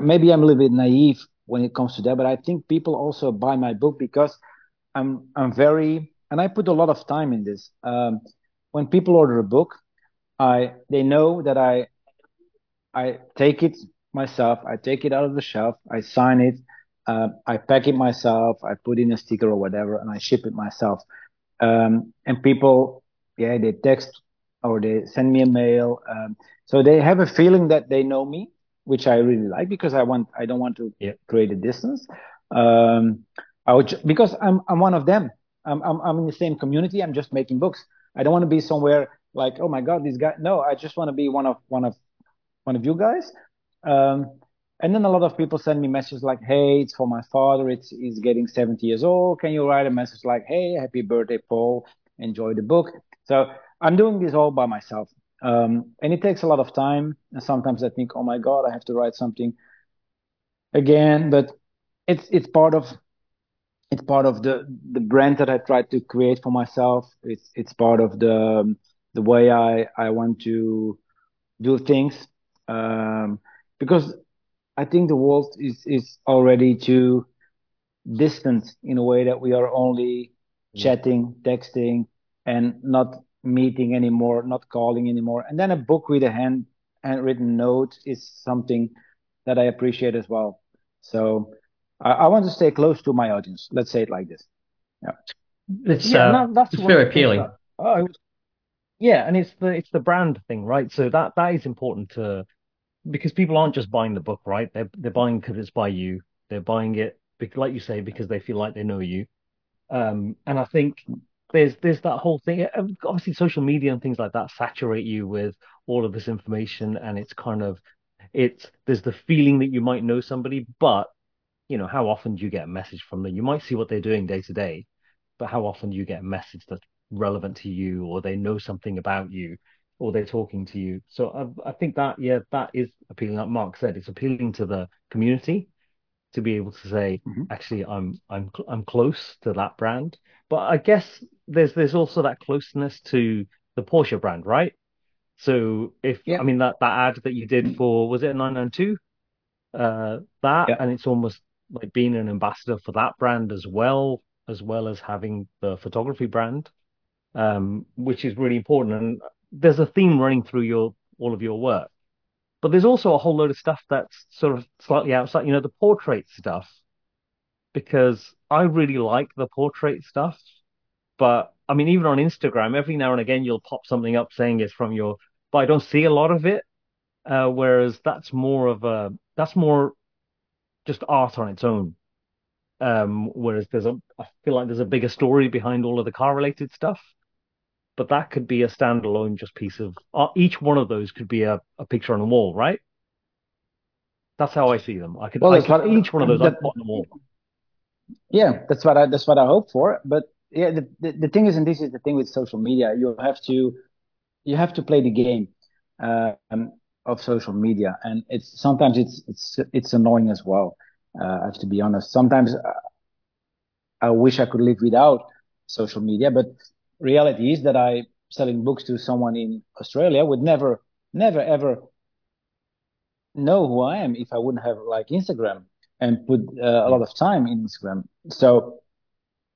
maybe I'm a little bit naive when it comes to that, but I think people also buy my book because I'm I'm very and I put a lot of time in this. Um, when people order a book, I they know that I I take it myself. I take it out of the shelf. I sign it. Uh, I pack it myself. I put in a sticker or whatever, and I ship it myself. Um, and people, yeah, they text or they send me a mail. Um, so they have a feeling that they know me, which I really like because I want, I don't want to yeah. create a distance. Um, I would, because I'm, I'm one of them. I'm, I'm, I'm in the same community. I'm just making books. I don't want to be somewhere like, oh my God, this guy. No, I just want to be one of, one of one of you guys. Um, and then a lot of people send me messages like, "Hey, it's for my father. It's he's getting 70 years old. Can you write a message like, "Hey, happy birthday, Paul. Enjoy the book." So I'm doing this all by myself, um, and it takes a lot of time. And sometimes I think, "Oh my God, I have to write something again." But it's it's part of it's part of the the brand that I try to create for myself. It's it's part of the the way I I want to do things um, because I think the world is is already too distant in a way that we are only mm. chatting, texting, and not meeting anymore, not calling anymore. And then a book with a hand handwritten note is something that I appreciate as well. So I, I want to stay close to my audience. Let's say it like this. Yeah, it's yeah, uh, that's it's very appealing. Oh, yeah, and it's the it's the brand thing, right? So that that is important to because people aren't just buying the book, right? They're they're buying because it's by you. They're buying it, like you say, because they feel like they know you. Um, and I think there's there's that whole thing. Eh, um, obviously, social media and things like that saturate you with all of this information, and it's kind of it's there's the feeling that you might know somebody, but you know how often do you get a message from them? You might see what they're doing day to day, but how often do you get a message that's relevant to you, or they know something about you? or they're talking to you. So I, I think that yeah, that is appealing. Like Marc said, it's appealing to the community to be able to say, mm-hmm. actually, I'm I'm I'm close to that brand. But I guess there's there's also that closeness to the Porsche brand, right? So if yeah. I mean that that ad that you did for was it a 992? Uh, that yeah. and it's almost like being an ambassador for that brand as well, as well as having the photography brand, um, which is really important. And there's a theme running through your all of your work. But there's also a whole load of stuff that's sort of slightly outside, you know, the portrait stuff. Because I really like the portrait stuff. But I mean, even on Instagram, every now and again you'll pop something up saying it's from your, but I don't see a lot of it. Uh, whereas that's more of a, that's more just art on its own. Um, whereas there's a, I feel like there's a bigger story behind all of the car related stuff but that could be a standalone just piece of uh, each one of those could be a, a picture on a wall, right? That's how I see them. I could, well, I could what, each one of those that, on the wall. Yeah, that's what I that's what I hope for. But yeah, the, the, the thing is, and this is the thing with social media, you have to you have to play the game um, of social media, and it's sometimes it's it's it's annoying as well. Uh, I have to be honest. Sometimes uh, I wish I could live without social media. But reality is that I selling books to someone in Australia would never, never, ever know who I am if I wouldn't have like Instagram and put uh, a lot of time in Instagram. So,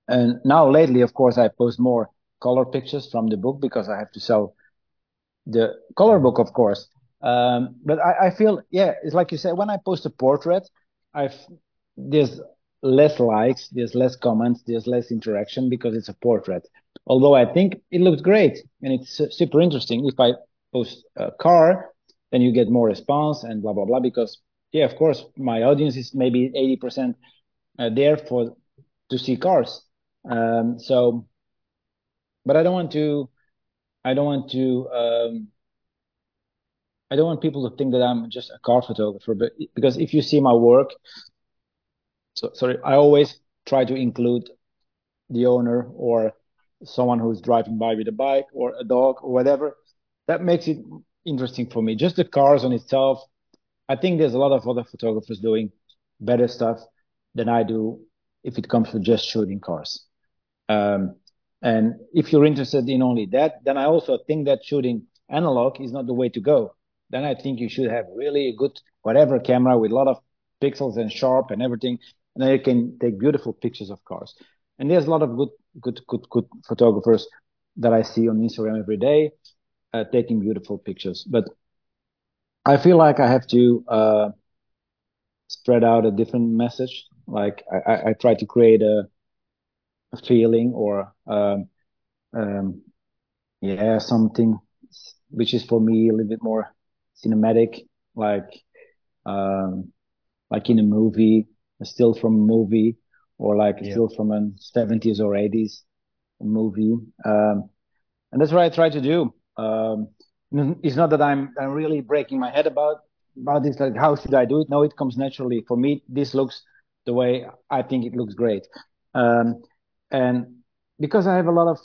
and now lately, of course, I post more color pictures from the book because I have to sell the color book, of course. Um, but I, I, feel, yeah, it's like you said, when I post a portrait, I've, there's less likes, there's less comments, there's less interaction because it's a portrait. Although I think it looked great and it's super interesting. If I post a car, then you get more response and blah, blah, blah. Because, yeah, of course, my audience is maybe 80% uh, there for, to see cars. Um, so, but I don't want to, I don't want to, um, I don't want people to think that I'm just a car photographer, but because if you see my work, so sorry, I always try to include the owner or someone who's driving by with a bike or a dog or whatever. That makes it interesting for me. Just the cars on itself. I think there's a lot of other photographers doing better stuff than I do if it comes to just shooting cars. Um, and if you're interested in only that, then I also think that shooting analog is not the way to go. Then I think you should have really a good whatever camera with a lot of pixels and sharp and everything, and then you can take beautiful pictures of cars. And there's a lot of good, good, good, good photographers that I see on Instagram every day uh, taking beautiful pictures. But I feel like I have to uh, spread out a different message. Like I, I try to create a, a feeling or um, um, yeah something which is for me a little bit more cinematic, like um, like in a movie, still from a movie, or like yeah. still from a 70s or 80s movie. Um, and that's what I try to do. Um, it's not that I'm I'm really breaking my head about about this. Like, how should I do it? No, it comes naturally. For me, this looks the way I think it looks great. Um, and because I have a lot of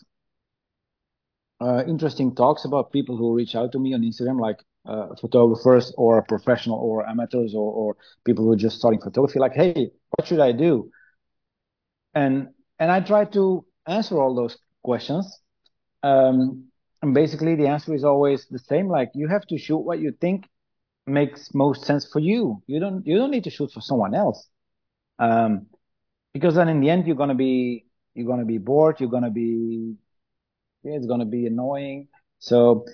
uh, interesting talks about people who reach out to me on Instagram, like uh, photographers or professional or amateurs or, or people who are just starting photography, like, hey, what should I do? And and I try to answer all those questions. Um, and basically the answer is always the same like you have to shoot what you think makes most sense for you you don't you don't need to shoot for someone else um, because then in the end you're going to be you're going to be bored you're going to be yeah, it's going to be annoying so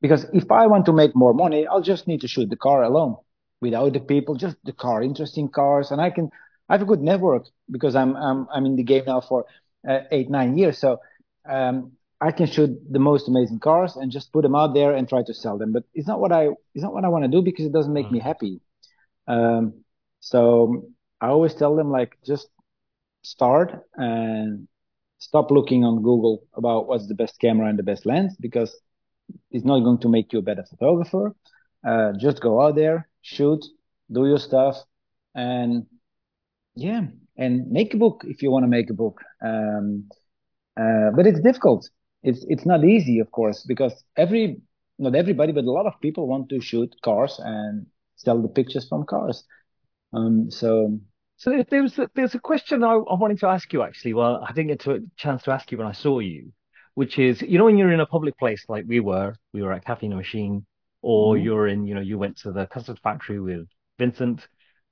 because if i want to make more money i'll just need to shoot the car alone without the people just the car interesting cars and i can i have a good network because i'm i'm, I'm in the game now for uh, eight nine years so um, I can shoot the most amazing cars and just put them out there and try to sell them. But it's not what I it's not what I want to do because it doesn't make mm. me happy. Um, so I always tell them like just start and stop looking on Google about what's the best camera and the best lens because it's not going to make you a better photographer. Uh, just go out there, shoot, do your stuff, and yeah, and make a book if you want to make a book. Um, uh, but it's difficult it's it's not easy, of course, because every not everybody, but a lot of people want to shoot cars and sell the pictures from cars. Um, so so there's a, there's a question I, I wanted to ask you actually. Well, I didn't get a chance to ask you when I saw you, which is you know when you're in a public place like we were, we were at Cafe Machine, or mm-hmm. you're in you know you went to the custard factory with Vincent.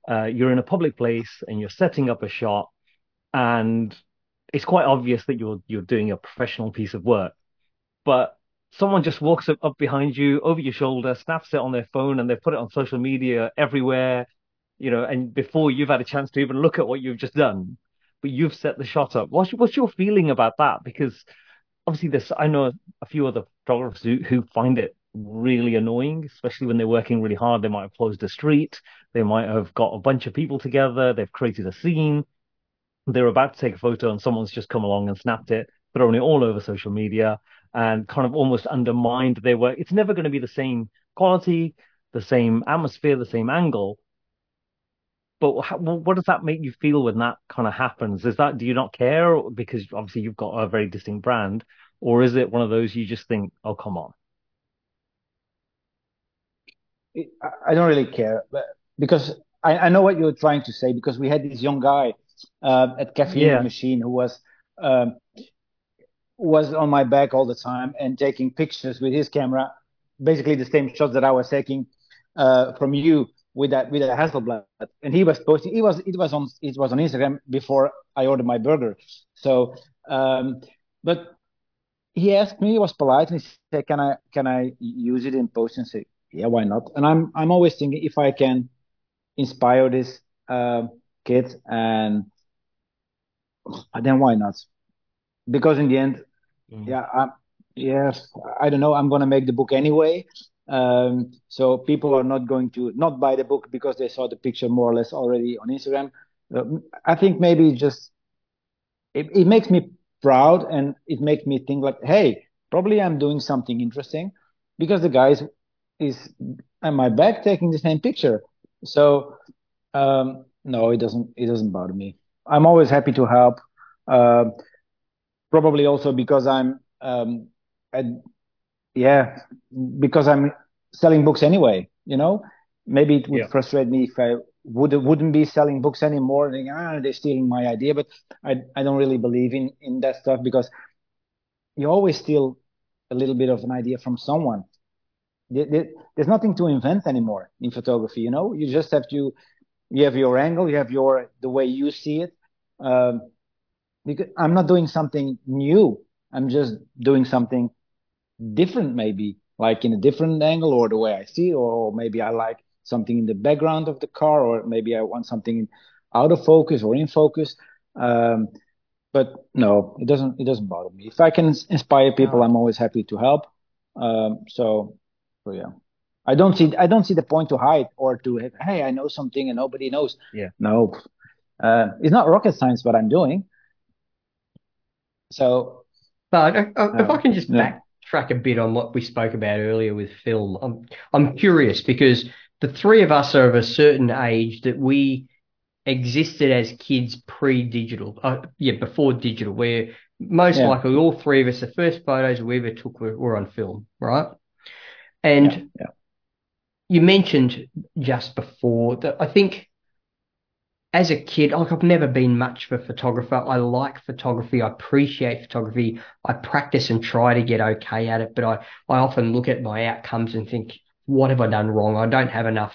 Uh, you're in a public place and you're setting up a shot, and it's quite obvious that you're you're doing a professional piece of work, but someone just walks up, up behind you over your shoulder, snaps it on their phone, and they put it on social media everywhere, you know, and before you've had a chance to even look at what you've just done, but you've set the shot up. What's what's your feeling about that? Because obviously, this I know a few other photographers who, who find it really annoying, especially when they're working really hard. They might have closed a street, they might have got a bunch of people together, they've created a scene, they're about to take a photo and someone's just come along and snapped it, thrown it all over social media and kind of almost undermined their work. It's never going to be the same quality, the same atmosphere, the same angle. But how, what does that make you feel when that kind of happens? Is that do you not care because obviously you've got a very distinct brand, or is it one of those you just think, oh come on? I don't really care, because I, I know what you're trying to say because we had this young guy uh, at Caffeine yeah. Machine who was um, was on my back all the time and taking pictures with his camera, basically the same shots that I was taking uh, from you with that with that Hasselblad. And he was posting. It was it was on it was on Instagram before I ordered my burger. So, um, but he asked me, he was polite, and he said, "Can I can I use it in post?" And say, "Yeah, why not?" And I'm I'm always thinking if I can inspire this uh, kid, and then why not? Because in the end, mm. yeah, I, yeah, I don't know. I'm gonna make the book anyway. Um, so people are not going to not buy the book because they saw the picture more or less already on Instagram. Uh, I think maybe just it, it makes me proud and it makes me think like, hey, probably I'm doing something interesting because the guy is, is my back taking the same picture. So um, no, it doesn't. It doesn't bother me. I'm always happy to help. Uh, probably also because I'm, um, yeah, because I'm selling books anyway. You know, maybe it would yeah. frustrate me if I would wouldn't be selling books anymore. And ah, they're stealing my idea. But I I don't really believe in in that stuff because you always steal a little bit of an idea from someone. There's nothing to invent anymore in photography. You know, you just have to you have your angle, you have your the way you see it. Um, because I'm not doing something new. I'm just doing something different, maybe like in a different angle or the way I see, or maybe I like something in the background of the car, or maybe I want something out of focus or in focus. Um, but no, it doesn't. It doesn't bother me. If I can inspire people, I'm always happy to help. Um, so, so yeah. I don't see I don't see the point to hide or to hey I know something and nobody knows. Yeah. No, uh, it's not rocket science what I'm doing. So, but uh, if I can just yeah. Backtrack a bit on what we spoke about earlier with film, I'm I'm curious because the three of us are of a certain age that we existed as kids pre-digital, uh, yeah, before digital, where most yeah. likely all three of us, the first photos we ever took were, were on film, right? And yeah, yeah you mentioned just before that I think as a kid, like I've never been much of a photographer. I like photography. I appreciate photography. I practice and try to get okay at it, but I, I often look at my outcomes and think, what have I done wrong? I don't have enough.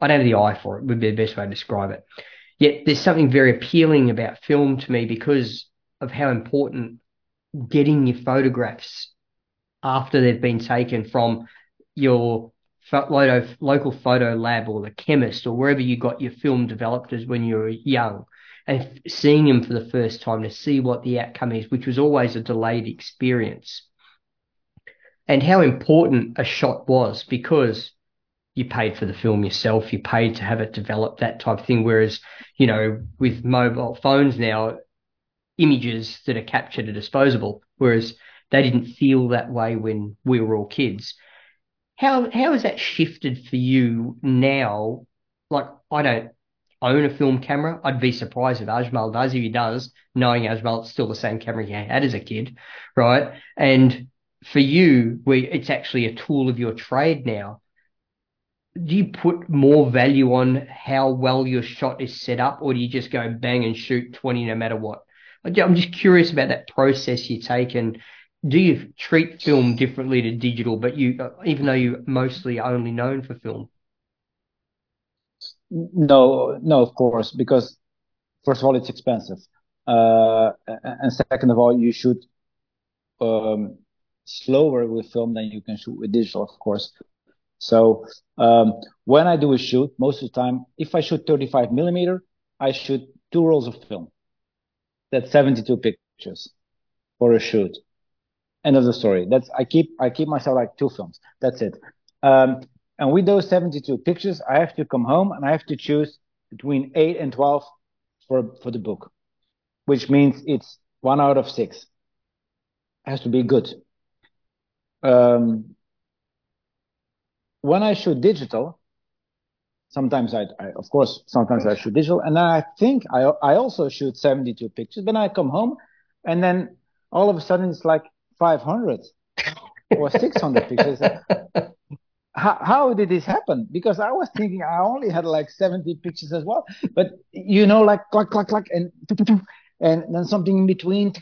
I don't have the eye for it would be the best way to describe it. Yet there's something very appealing about film to me because of how important getting your photographs after they've been taken from your photo, local photo lab or the chemist or wherever you got your film developed as when you were young and seeing them for the first time to see what the outcome is, which was always a delayed experience. And how important a shot was because you paid for the film yourself, you paid to have it developed, that type of thing. Whereas, you know, with mobile phones now, images that are captured are disposable, whereas they didn't feel that way when we were all kids. How how has that shifted for you now? Like I don't own a film camera. I'd be surprised if Ajmal does. If he does, knowing Ajmal, it's still the same camera he had as a kid, right? And for you, we it's actually a tool of your trade now. Do you put more value on how well your shot is set up, or do you just go bang and shoot twenty no matter what? I'm just curious about that process you take and do you treat film differently to digital, but you, even though you're mostly only known for film? No, no, of course, because first of all, it's expensive, uh, and second of all, you shoot um, slower with film than you can shoot with digital, of course. So um, when I do a shoot, most of the time, if I shoot 35 millimeter, I shoot two rolls of film. That's 72 pictures for a shoot. End of the story. That's I keep I keep myself like two films. That's it. Um, and with those 72 pictures, I have to come home and I have to choose between eight and 12 for for the book, which means it's one out of six. It has to be good. Um, when I shoot digital, sometimes I, I, of course sometimes I shoot digital, and I think I I also shoot 72 pictures. Then I come home, and then all of a sudden it's like 500 or 600 pictures. (laughs) How, how, did this happen? Because I was thinking I only had like 70 pictures as well, but you know, like clack, clack, clack, and and then something in between.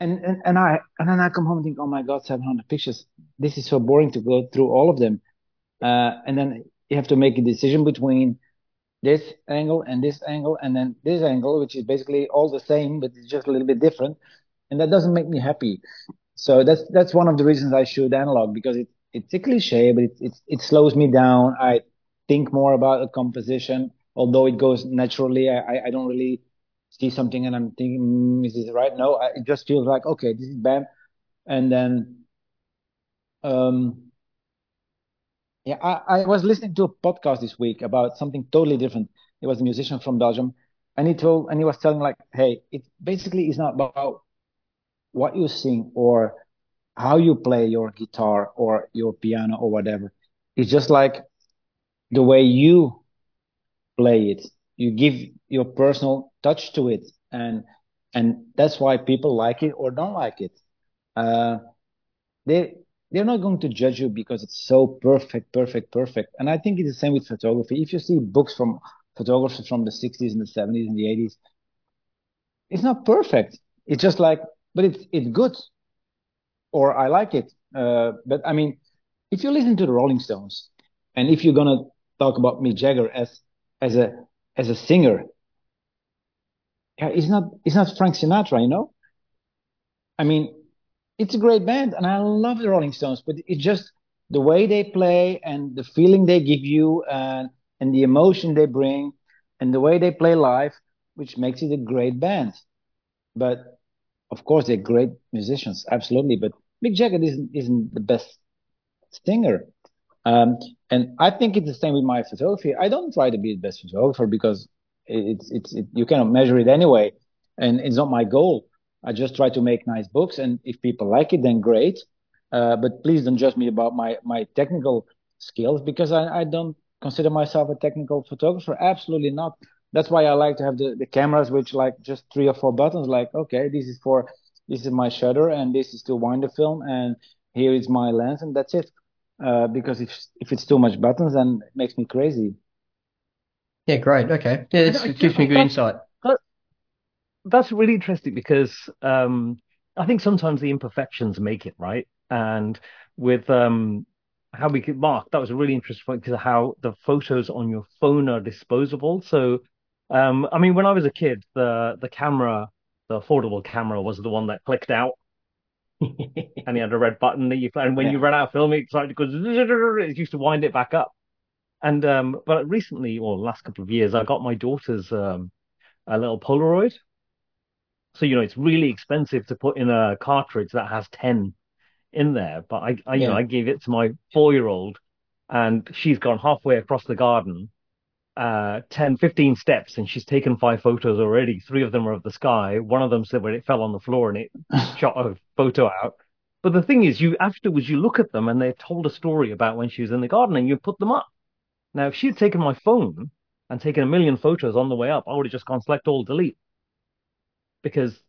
and, and, and I, and then I come home and think, oh my God, 700 pictures. This is so boring to go through all of them. Uh, and then you have to make a decision between this angle and this angle and then this angle, which is basically all the same, but it's just a little bit different. And that doesn't make me happy. So that's, that's one of the reasons I shoot analog because it, it's a cliche, but it, it, it slows me down. I think more about a composition, although it goes naturally. I, I don't really see something and I'm thinking, mm, is this right? No, I, it just feels like, okay, this is bam. And then, um, yeah, I, I was listening to a podcast this week about something totally different. It was a musician from Belgium and he told, and he was telling like, hey, it basically is not about what you sing or how you play your guitar or your piano or whatever. It's just like the way you play it. You give your personal touch to it, and and that's why people like it or don't like it. Uh, they they're not going to judge you because it's so perfect, perfect, perfect. And I think it's the same with photography. If you see books from photographers from the 60s and the 70s and the 80s, it's not perfect. It's just like, but it's it's good, or I like it. Uh, but I mean, if you listen to the Rolling Stones, and if you're gonna talk about Mick Jagger as as a as a singer, yeah, it's not it's not Frank Sinatra, you know. I mean, it's a great band, and I love the Rolling Stones, but it's just the way they play and the feeling they give you, and and the emotion they bring, and the way they play live, which makes it a great band. But of course, they're great musicians, absolutely. But Mick Jagger isn't isn't the best singer. Um, and I think it's the same with my photography. I don't try to be the best photographer because it's it's it, you cannot measure it anyway, and it's not my goal. I just try to make nice books, and if people like it, then great. Uh, but please don't judge me about my my technical skills because I, I don't consider myself a technical photographer. Absolutely not. That's why I like to have the, the cameras which like just three or four buttons. Like okay, this is for this is my shutter, and this is to wind the film, and here is my lens, and that's it. Uh, because if if it's too much buttons, then it makes me crazy. Yeah, great. Okay, yeah, it gives me good insight. That, that's really interesting because um, I think sometimes the imperfections make it right, and with um, how we could mark that was a really interesting point because how the photos on your phone are disposable. So, um, I mean, when I was a kid, the the camera, the affordable camera, was the one that clicked out and you had a red button that you and when yeah. you ran out of film it started to go it used to wind it back up and um but recently or last couple of years i got my daughter's um a little polaroid so you know it's really expensive to put in a cartridge that has 10 in there but i, I you yeah. know i gave it to my four year old and she's gone halfway across the garden uh, 10, 15 steps and she's taken five photos already. Three of them are of the sky. One of them said when it fell on the floor and it (laughs) shot a photo out. But the thing is, you afterwards you look at them and they told a story about when she was in the garden and you put them up. Now, if she'd taken my phone and taken a million photos on the way up, I would have just gone select all, delete, because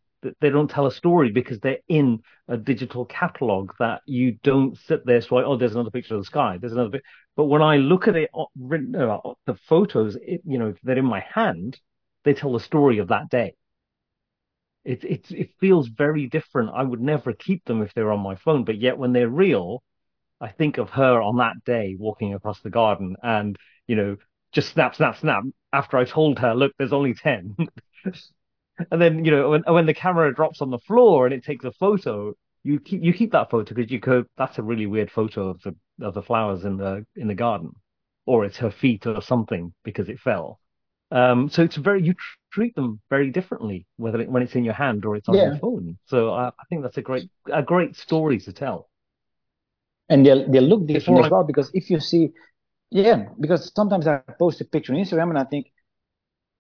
they don't tell a story because they're in a digital catalog that you don't sit there so oh there's another picture of the sky there's another bit but when i look at it uh, the photos it, you know they're in my hand they tell the story of that day. It, it it feels very different. I would never keep them if they're on my phone but yet when they're real i think of her on that day walking across the garden and you know just snap snap snap after i told her look there's only 10 (laughs) and then you know when when the camera drops on the floor and it takes a photo, you keep you keep that photo because you could. That's a really weird photo of the of the flowers in the in the garden, or it's her feet or something because it fell. Um, so it's very you tr- treat them very differently whether it, when it's in your hand or it's on yeah. your phone. So I, I think that's a great a great story to tell. And they they look different as well because if you see, yeah, because sometimes I post a picture on Instagram and I think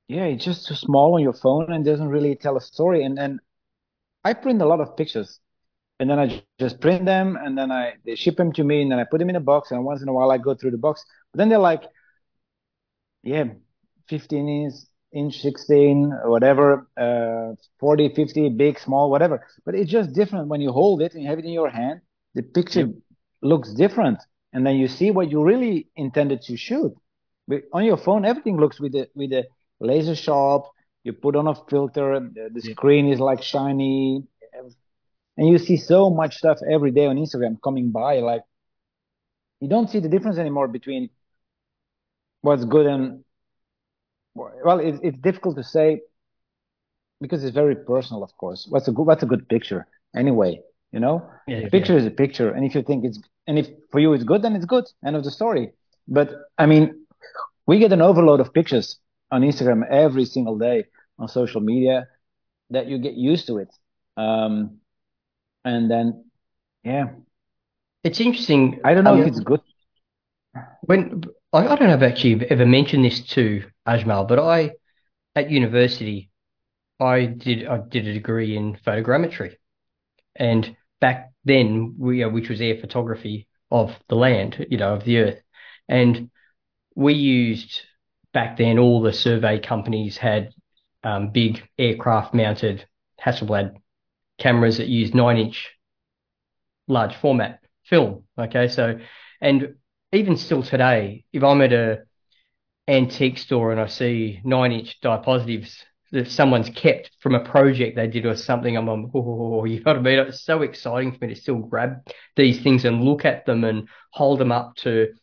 yeah, it's just too small on your phone and doesn't really tell a story. And then I print a lot of pictures, and then I just print them, and then I they ship them to me, and then I put them in a box, and once in a while I go through the box. But then they're like, yeah, 15 inch, inch 16, whatever, uh, 40, 50, big, small, whatever. But it's just different when you hold it and you have it in your hand. The picture yep. looks different, and then you see what you really intended to shoot. But on your phone, everything looks with the with the laser sharp. You put on a filter. The, the screen is like shiny. and you see so much stuff every day on Instagram coming by, like you don't see the difference anymore between what's good and well, it's it's difficult to say because it's very personal, of course. What's a good what's a good picture anyway? You know, yeah, a picture yeah. is a picture, and if you think it's and if for you it's good, then it's good. End of the story. But I mean, we get an overload of pictures on Instagram every single day on social media that you get used to it. Um, and then, yeah, it's interesting. I don't know um, if it's good. When I, I don't know if actually ever mentioned this to Ajmal, but I at university I did I did a degree in photogrammetry, and back then we uh, which was air photography of the land, you know, of the earth, and we used back then all the survey companies had um, big aircraft mounted Hasselblad cameras that used nine inch large format film. Okay, so and even still today, if I'm at a antique store and I see nine inch diapositives that someone's kept from a project they did or something, I'm on, oh, you know what I mean? It's so exciting for me to still grab these things and look at them and hold them up to,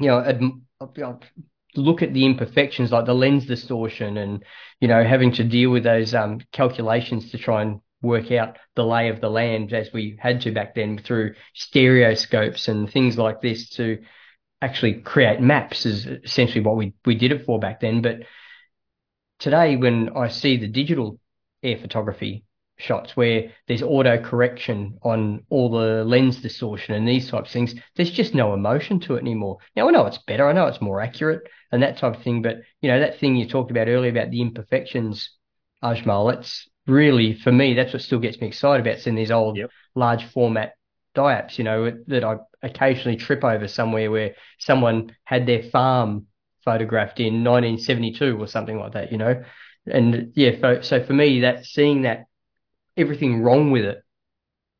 you know, ad- look at the imperfections like the lens distortion and, you know, having to deal with those um, calculations to try and work out the lay of the land as we had to back then through stereoscopes and things like this to actually create maps is essentially what we, we did it for back then. But today, when I see the digital air photography shots where there's auto correction on all the lens distortion and these types of things, there's just no emotion to it anymore. Now I know it's better, I know it's more accurate and that type of thing, but you know, that thing you talked about earlier about the imperfections, Ajmal, that's really, for me, that's what still gets me excited about seeing these old yep. large format diaps, you know, that I occasionally trip over somewhere where someone had their farm photographed in 1972 or something like that, you know. And yeah, so for me, that seeing that everything wrong with it,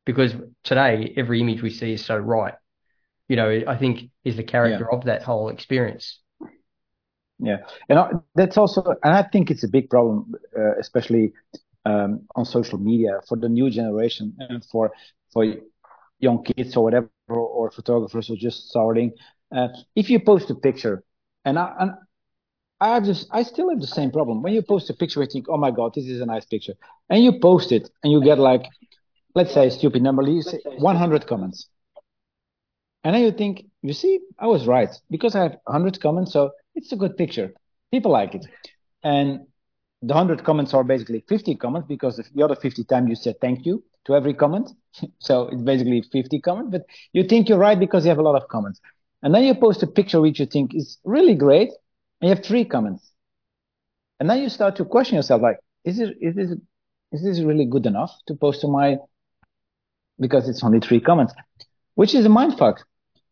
because today every image we see is so right, you know, I think is the character yeah. of that whole experience. Yeah, and I, that's also, and I think it's a big problem, uh, especially um, on social media for the new generation and for for young kids or whatever or, or photographers who are just starting. Uh, if you post a picture, and I and I have just I still have the same problem. When you post a picture, I think, oh my god, this is a nice picture, and you post it, and you get like, let's say a stupid number, you say 100 comments, and then you think, you see, I was right because I have 100 comments, so it's a good picture. People like it, and the 100 comments are basically 50 comments because the other 50 times you said thank you to every comment. (laughs) so it's basically 50 comments, but you think you're right because you have a lot of comments. And then you post a picture which you think is really great you have three comments. And then you start to question yourself like, is it, is this, is this really good enough to post to my, because it's only three comments, which is a mind fuck.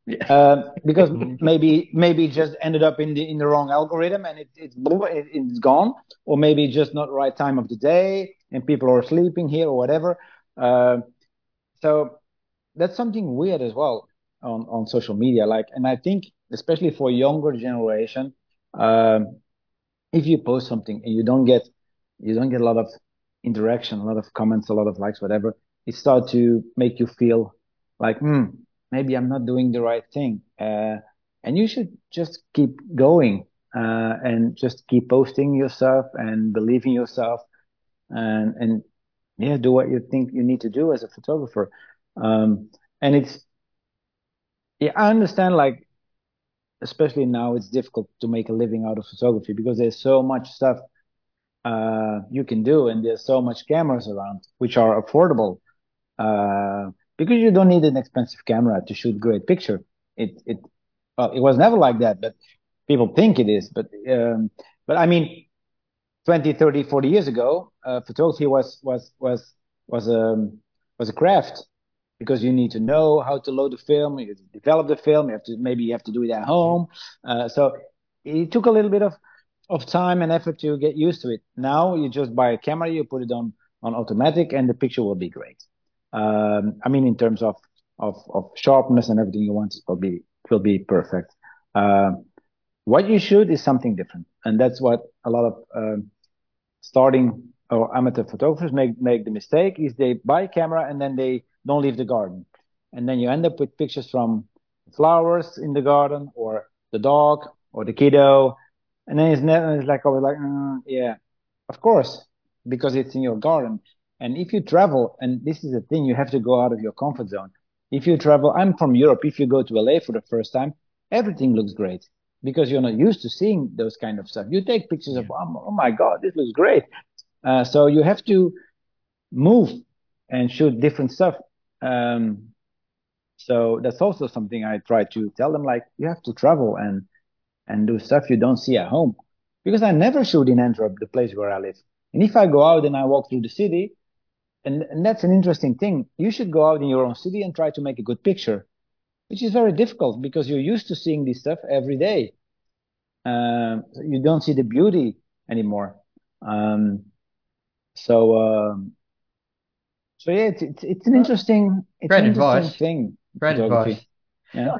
Yeah. Uh, because maybe maybe it just ended up in the in the wrong algorithm and it, it's it, it's gone, or maybe just not right time of the day and people are sleeping here or whatever. Uh, so that's something weird as well on on social media. Like, and I think especially for younger generation, um, if you post something and you don't get you don't get a lot of interaction, a lot of comments, a lot of likes, whatever, it starts to make you feel like, hmm, maybe I'm not doing the right thing. Uh, and you should just keep going uh, and just keep posting yourself and believe in yourself and and yeah, do what you think you need to do as a photographer. Um, and it's yeah, I understand like especially now it's difficult to make a living out of photography because there's so much stuff uh, you can do and there's so much cameras around which are affordable. Uh, because you don't need an expensive camera to shoot great picture. It it well, it was never like that, but people think it is. But um, but I mean, 20, 30, 40 years ago, uh, photography was was was was a um, was a craft because you need to know how to load the film, you develop the film, you have to maybe you have to do it at home. Uh, so it took a little bit of of time and effort to get used to it. Now you just buy a camera, you put it on on automatic, and the picture will be great. Um, I mean, in terms of, of, of sharpness and everything you want, it will be, will be perfect. Uh, what you shoot is something different. And that's what a lot of, um, starting or amateur photographers make make the mistake is they buy a camera and then they don't leave the garden, and then you end up with pictures from flowers in the garden or the dog or the kiddo, and then it's never it's like I was like uh, yeah, of course because it's in your garden. And if you travel, and this is the thing, you have to go out of your comfort zone. If you travel, I'm from Europe. If you go to LA for the first time, everything looks great because you're not used to seeing those kind of stuff. You take pictures of, oh, oh, my God, this looks great. Uh, so you have to move and shoot different stuff. Um, so that's also something I try to tell them, like you have to travel and and do stuff you don't see at home. Because I never shoot in Antwerp, the place where I live. And if I go out and I walk through the city, and, and that's an interesting thing, you should go out in your own city and try to make a good picture, which is very difficult because you're used to seeing this stuff every day. Um, you don't see the beauty anymore. Um, so, um, so yeah, it's, it's, it's an interesting, it's Great an interesting advice. thing. Great advice. Yeah.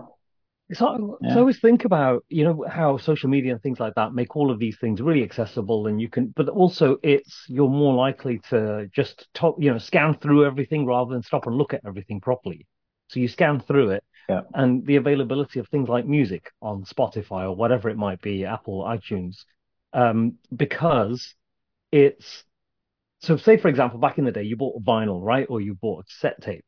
So, Yeah. so I always think about, you know, how social media and things like that make all of these things really accessible and you can, but also it's, you're more likely to just talk, you know, scan through everything rather than stop and look at everything properly. So you scan through it Yeah. and the availability of things like music on Spotify or whatever it might be, Apple, iTunes, um, because it's, so say, for example, back in the day, you bought vinyl, right? Or you bought a cassette tape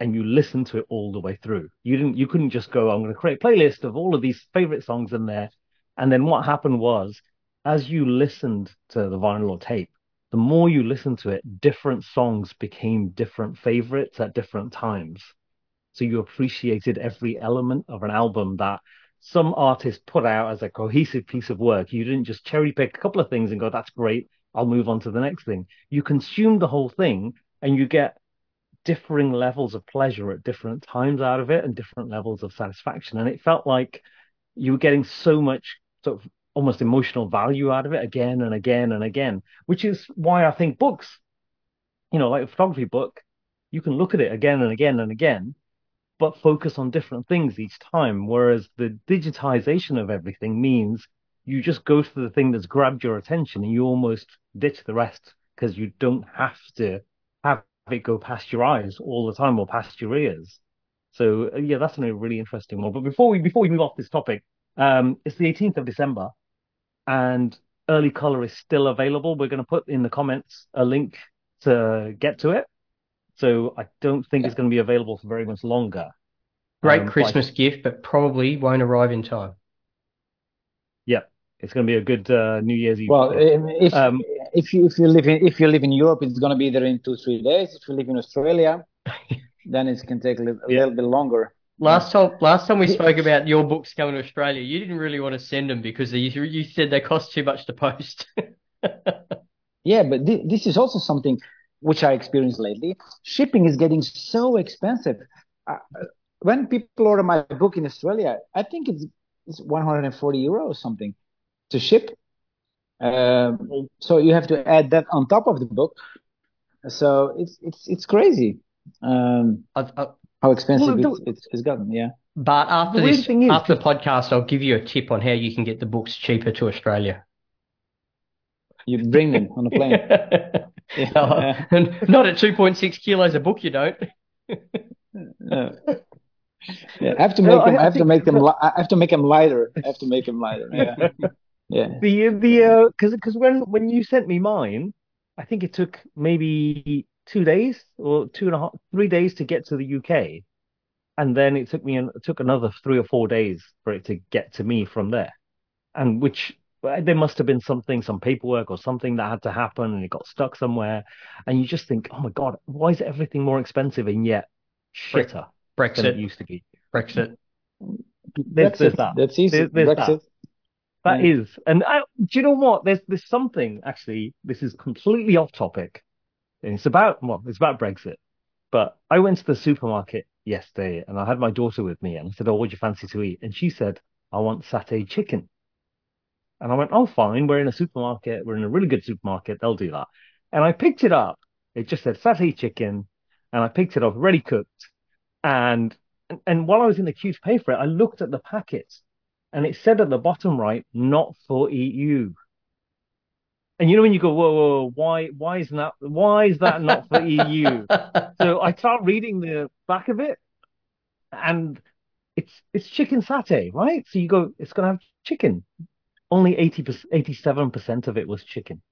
and you listened to it all the way through. You didn't, you couldn't just go, I'm going to create a playlist of all of these favorite songs in there. And then what happened was, as you listened to the vinyl or tape, the more you listened to it, different songs became different favorites at different times. So you appreciated every element of an album that some artist put out as a cohesive piece of work. You didn't just cherry pick a couple of things and go, that's great. I'll move on to the next thing. You consume the whole thing and you get differing levels of pleasure at different times out of it and different levels of satisfaction. And it felt like you were getting so much sort of almost emotional value out of it again and again and again, which is why I think books, you know, like a photography book, you can look at it again and again and again, but focus on different things each time. Whereas the digitization of everything means you just go to the thing that's grabbed your attention and you almost ditch the rest because you don't have to have it go past your eyes all the time or past your ears. So uh, yeah, that's a really interesting one. But before we before we move off this topic, um, it's the 18th of December, and early color is still available. We're going to put in the comments a link to get to it. So I don't think it's going to be available for very much longer. Great Um, but I- Christmas gift, but probably won't arrive in time. Yeah, it's going to be a good uh, New Year's Eve. Well, um, if Um, if you if you live in if you live in Europe, it's gonna be there in two three days. If you live in Australia, (laughs) then it can take a little, Yeah. little bit longer. Last time, last time we spoke about your books coming to Australia, you didn't really want to send them because you, you said they cost too much to post. (laughs) Yeah, but thi- this is also something which I experienced lately. Shipping is getting so expensive. Uh, when people order my book in Australia, I think it's it's 140 euro or something to ship. Um, so you have to add that on top of the book. So it's it's it's crazy um, I, I, how expensive Well, it's, it's it's gotten. Yeah. but after The this, is- after the podcast, I'll give you a tip on how you can get the books cheaper to Australia. You bring them on a plane. (laughs) No, Not at 2.6 kilos a book, you don't. No. Yeah, I have to No, make them. I- I I have to think make them. li- I have to make them lighter. I have to make them lighter. Yeah, (laughs) yeah. The the because uh, because when when you sent me mine, I think it took maybe two days or two and a half, three days to get to the UK, and then it took me an, it took another three or four days for it to get to me from there, and which uh, there must have been something, some paperwork or something that had to happen, and it got stuck somewhere, and you just think, oh my God, why is everything more expensive and yet shitter than it Brexit, used to be? Brexit. There's, Brexit. there's that. That's easy. There's- there's that. That Yeah. is, and I, do you know what? There's there's something actually. This is completely off topic, and it's about well, it's about Brexit. But I went to the supermarket yesterday, and I had my daughter with me, and I said, "Oh, what do you fancy to eat?" And she said, "I want satay chicken." And I went, "Oh, fine. We're in a supermarket. We're in a really good supermarket. They'll do that." And I picked it up. It just said satay chicken, and I picked it up ready cooked. And and, and while I was in the queue to pay for it, I looked at the packet and it said at the bottom right, not for EU. And you know when you go, whoa, whoa, whoa, why, why is that, why is that not for EU? so (laughs) I start reading the back of it, and it's it's chicken satay, right? So you go, it's gonna have chicken. Only 80 87% of it was chicken.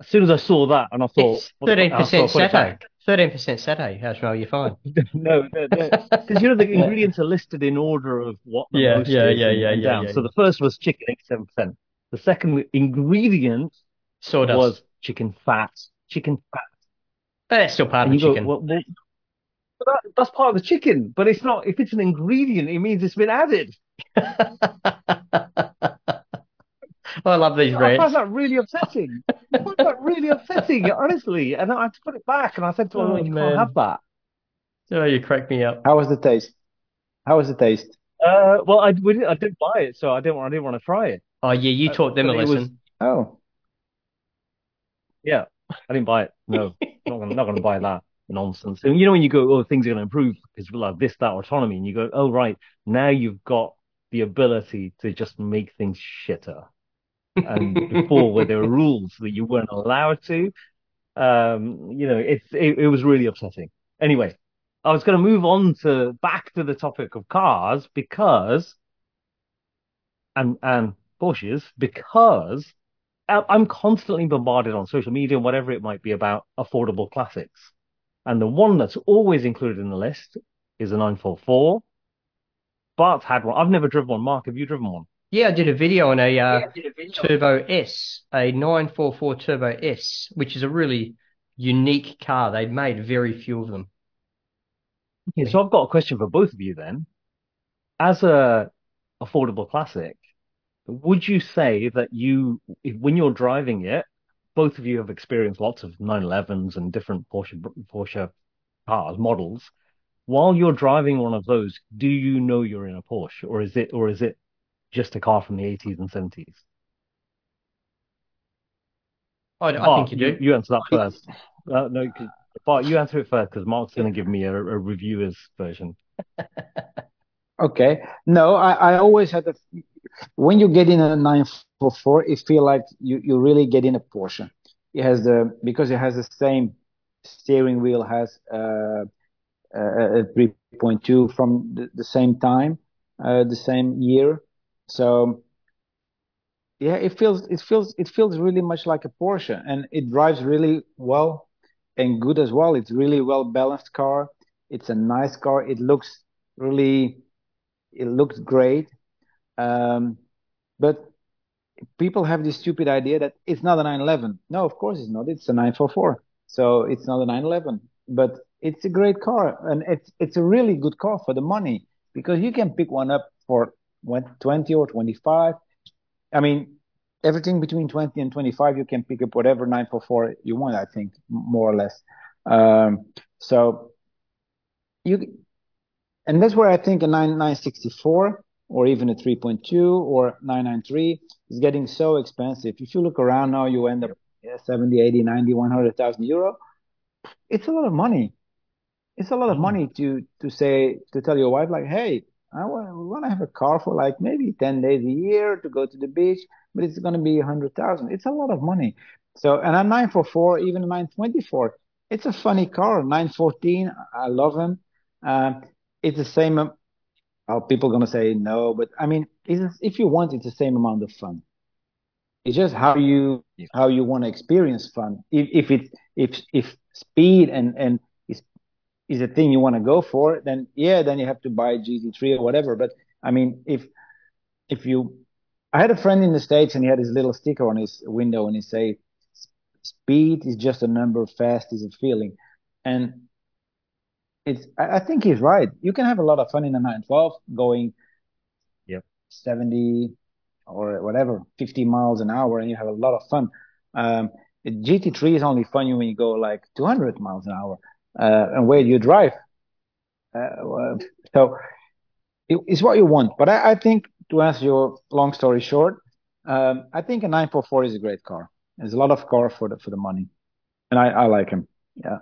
As soon as I saw that, and I thought, It's thirteen percent satay. Thirteen percent satay. How's well, you're fine. (laughs) no, no, no, because you know the (laughs) ingredients are listed in order of what the Yeah, most yeah, is yeah, yeah, yeah, down. yeah, So the first was chicken, eighty-seven percent. The second ingredient Sawdust. was chicken fat, chicken fat. That's still part And of you the go, chicken. well, well, that, that's part of the chicken, but it's not. If it's an ingredient, it means it's been added. (laughs) I love these I find rants. that really upsetting. (laughs) I find that really upsetting, honestly. And I had to put it back, and I said to her, Oh, "You man. can't have that." Oh, you crack me up. How was the taste? How was the taste? Uh, well, I we didn't, I didn't buy it, so I didn't want I didn't want to try it. Oh yeah, you Uh, taught them a but it was- lesson. Oh, Yeah, I didn't buy it. No, (laughs) not gonna, not gonna buy that nonsense. And you know when you go, oh, things are gonna improve because we'll have this, that autonomy, and you go, oh, right, now you've got the ability to just make things shitter. And before, where there were rules that you weren't allowed to, um, you know, it's it, it was really upsetting. Anyway, I was gonna move on to back to the topic of cars because and and Porsches because I- I'm constantly bombarded on social media, and whatever it might be, about affordable classics. And the one that's always included in the list is a 944. Bart's had one. I've never driven one. Marc, have you driven one? Yeah, I did a video on a uh, Turbo S, a 944 Turbo S, which is a really unique car. They'd made very few of them. Okay, so I've got a question for both of you then. As a affordable classic, would you say that you, if, when you're driving it, both of you have experienced lots of 911s and different Porsche Porsche cars models. While you're driving one of those, do you know you're in a Porsche, or is it, or is it just a car from the 80s and 70s? I, I Bart, think you do. You answer that first. Uh, no, 'cause- Bart, you answer it first because Marc's going to give me a, a reviewer's version. (laughs) okay. No, I, I always had a. When you get in a 944, it feel like you, you really get in a Porsche. It has the because it has the same steering wheel has uh, a 3.2 from the, the same time, uh, the same year. So yeah, it feels it feels it feels really much like a Porsche, and it drives really well and good as well. It's really well balanced car. It's a nice car. It looks really, it looks great. Um, but people have this stupid idea that it's not a 911. No, of course it's not. It's a 944. So it's not a 911. But it's a great car, and it's it's a really good car for the money because you can pick one up for 20 or 25. I mean, everything between 20 and 25, you can pick up whatever 944 you want, I think, more or less. Um, so you, and that's where I think a 9, 964 or even a 3.2 or 993 is getting so expensive. If you look around now, you end up yeah, 70, 80, 90, 100,000 euro. It's a lot of money. It's a lot of money to, to say, to tell your wife, like, hey, I want, want to have a car for like maybe 10 days a year to go to the beach, but it's going to be 100,000. It's a lot of money. So, and a 944, even a 924, it's a funny car. 914, I love them. Um, it's the same. Um, well, people going to say no, but I mean, if you want, it's the same amount of fun. It's just how you how you want to experience fun. If, if it's if if speed and and is a thing you want to go for, then yeah, then you have to buy GT3 or whatever. But I mean, if if you, I had a friend in the states and he had his little sticker on his window and he say, "Speed is just a number, fast is a feeling," and it's. I, I think he's right. You can have a lot of fun in a 912 going, Yep. 70 or whatever, 50 miles an hour, and you have a lot of fun. Um, GT3 is only fun when you go like 200 miles an hour. Uh, and where you drive? Uh, so it, it's what you want. But I, I, think to answer your long story short, um, I think a 944 is a great car. There's a lot of car for the for the money, and I, I like him. Yeah,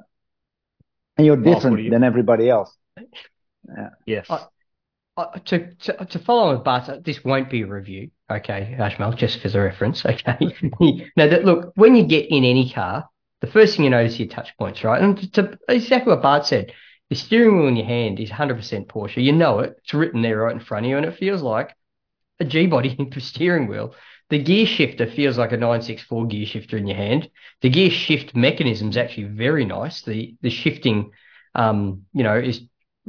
and you're different you... than everybody else. Yeah. Yes. I, uh, to, to to follow on with Bart, this won't be a review, okay, Ajmal, just for the reference, okay. (laughs) now that look, when you get in any car, the first thing you notice your touch points, right? And to, exactly what Bart said, the steering wheel in your hand is 100% Porsche. You know it; it's written there right in front of you, and it feels like a G body (laughs) steering wheel. The gear shifter feels like a 964 gear shifter in your hand. The gear shift mechanism is actually very nice. The the shifting, um, you know, is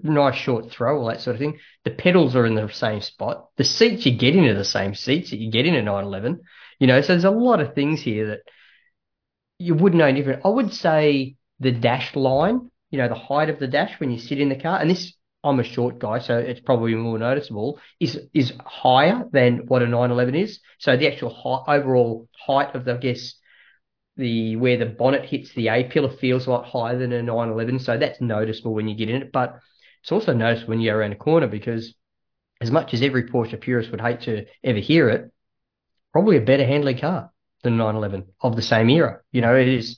nice short throw, all that sort of thing. The pedals are in the same spot. The seats you get into the same seats that you get in a 911. You know, so there's a lot of things here that you wouldn't know any different. I would say the dash line, you know, the height of the dash when you sit in the car, and this I'm a short guy, so it's probably more noticeable, is is higher than what a 911 is. So the actual high, overall height of the, I guess, the where the bonnet hits the A pillar feels a lot higher than a 911. So that's noticeable when you get in it. But it's also noticeable when you go around a corner because as much as every Porsche purist would hate to ever hear it, probably a better handling car than 911 of the same era. You know, it is,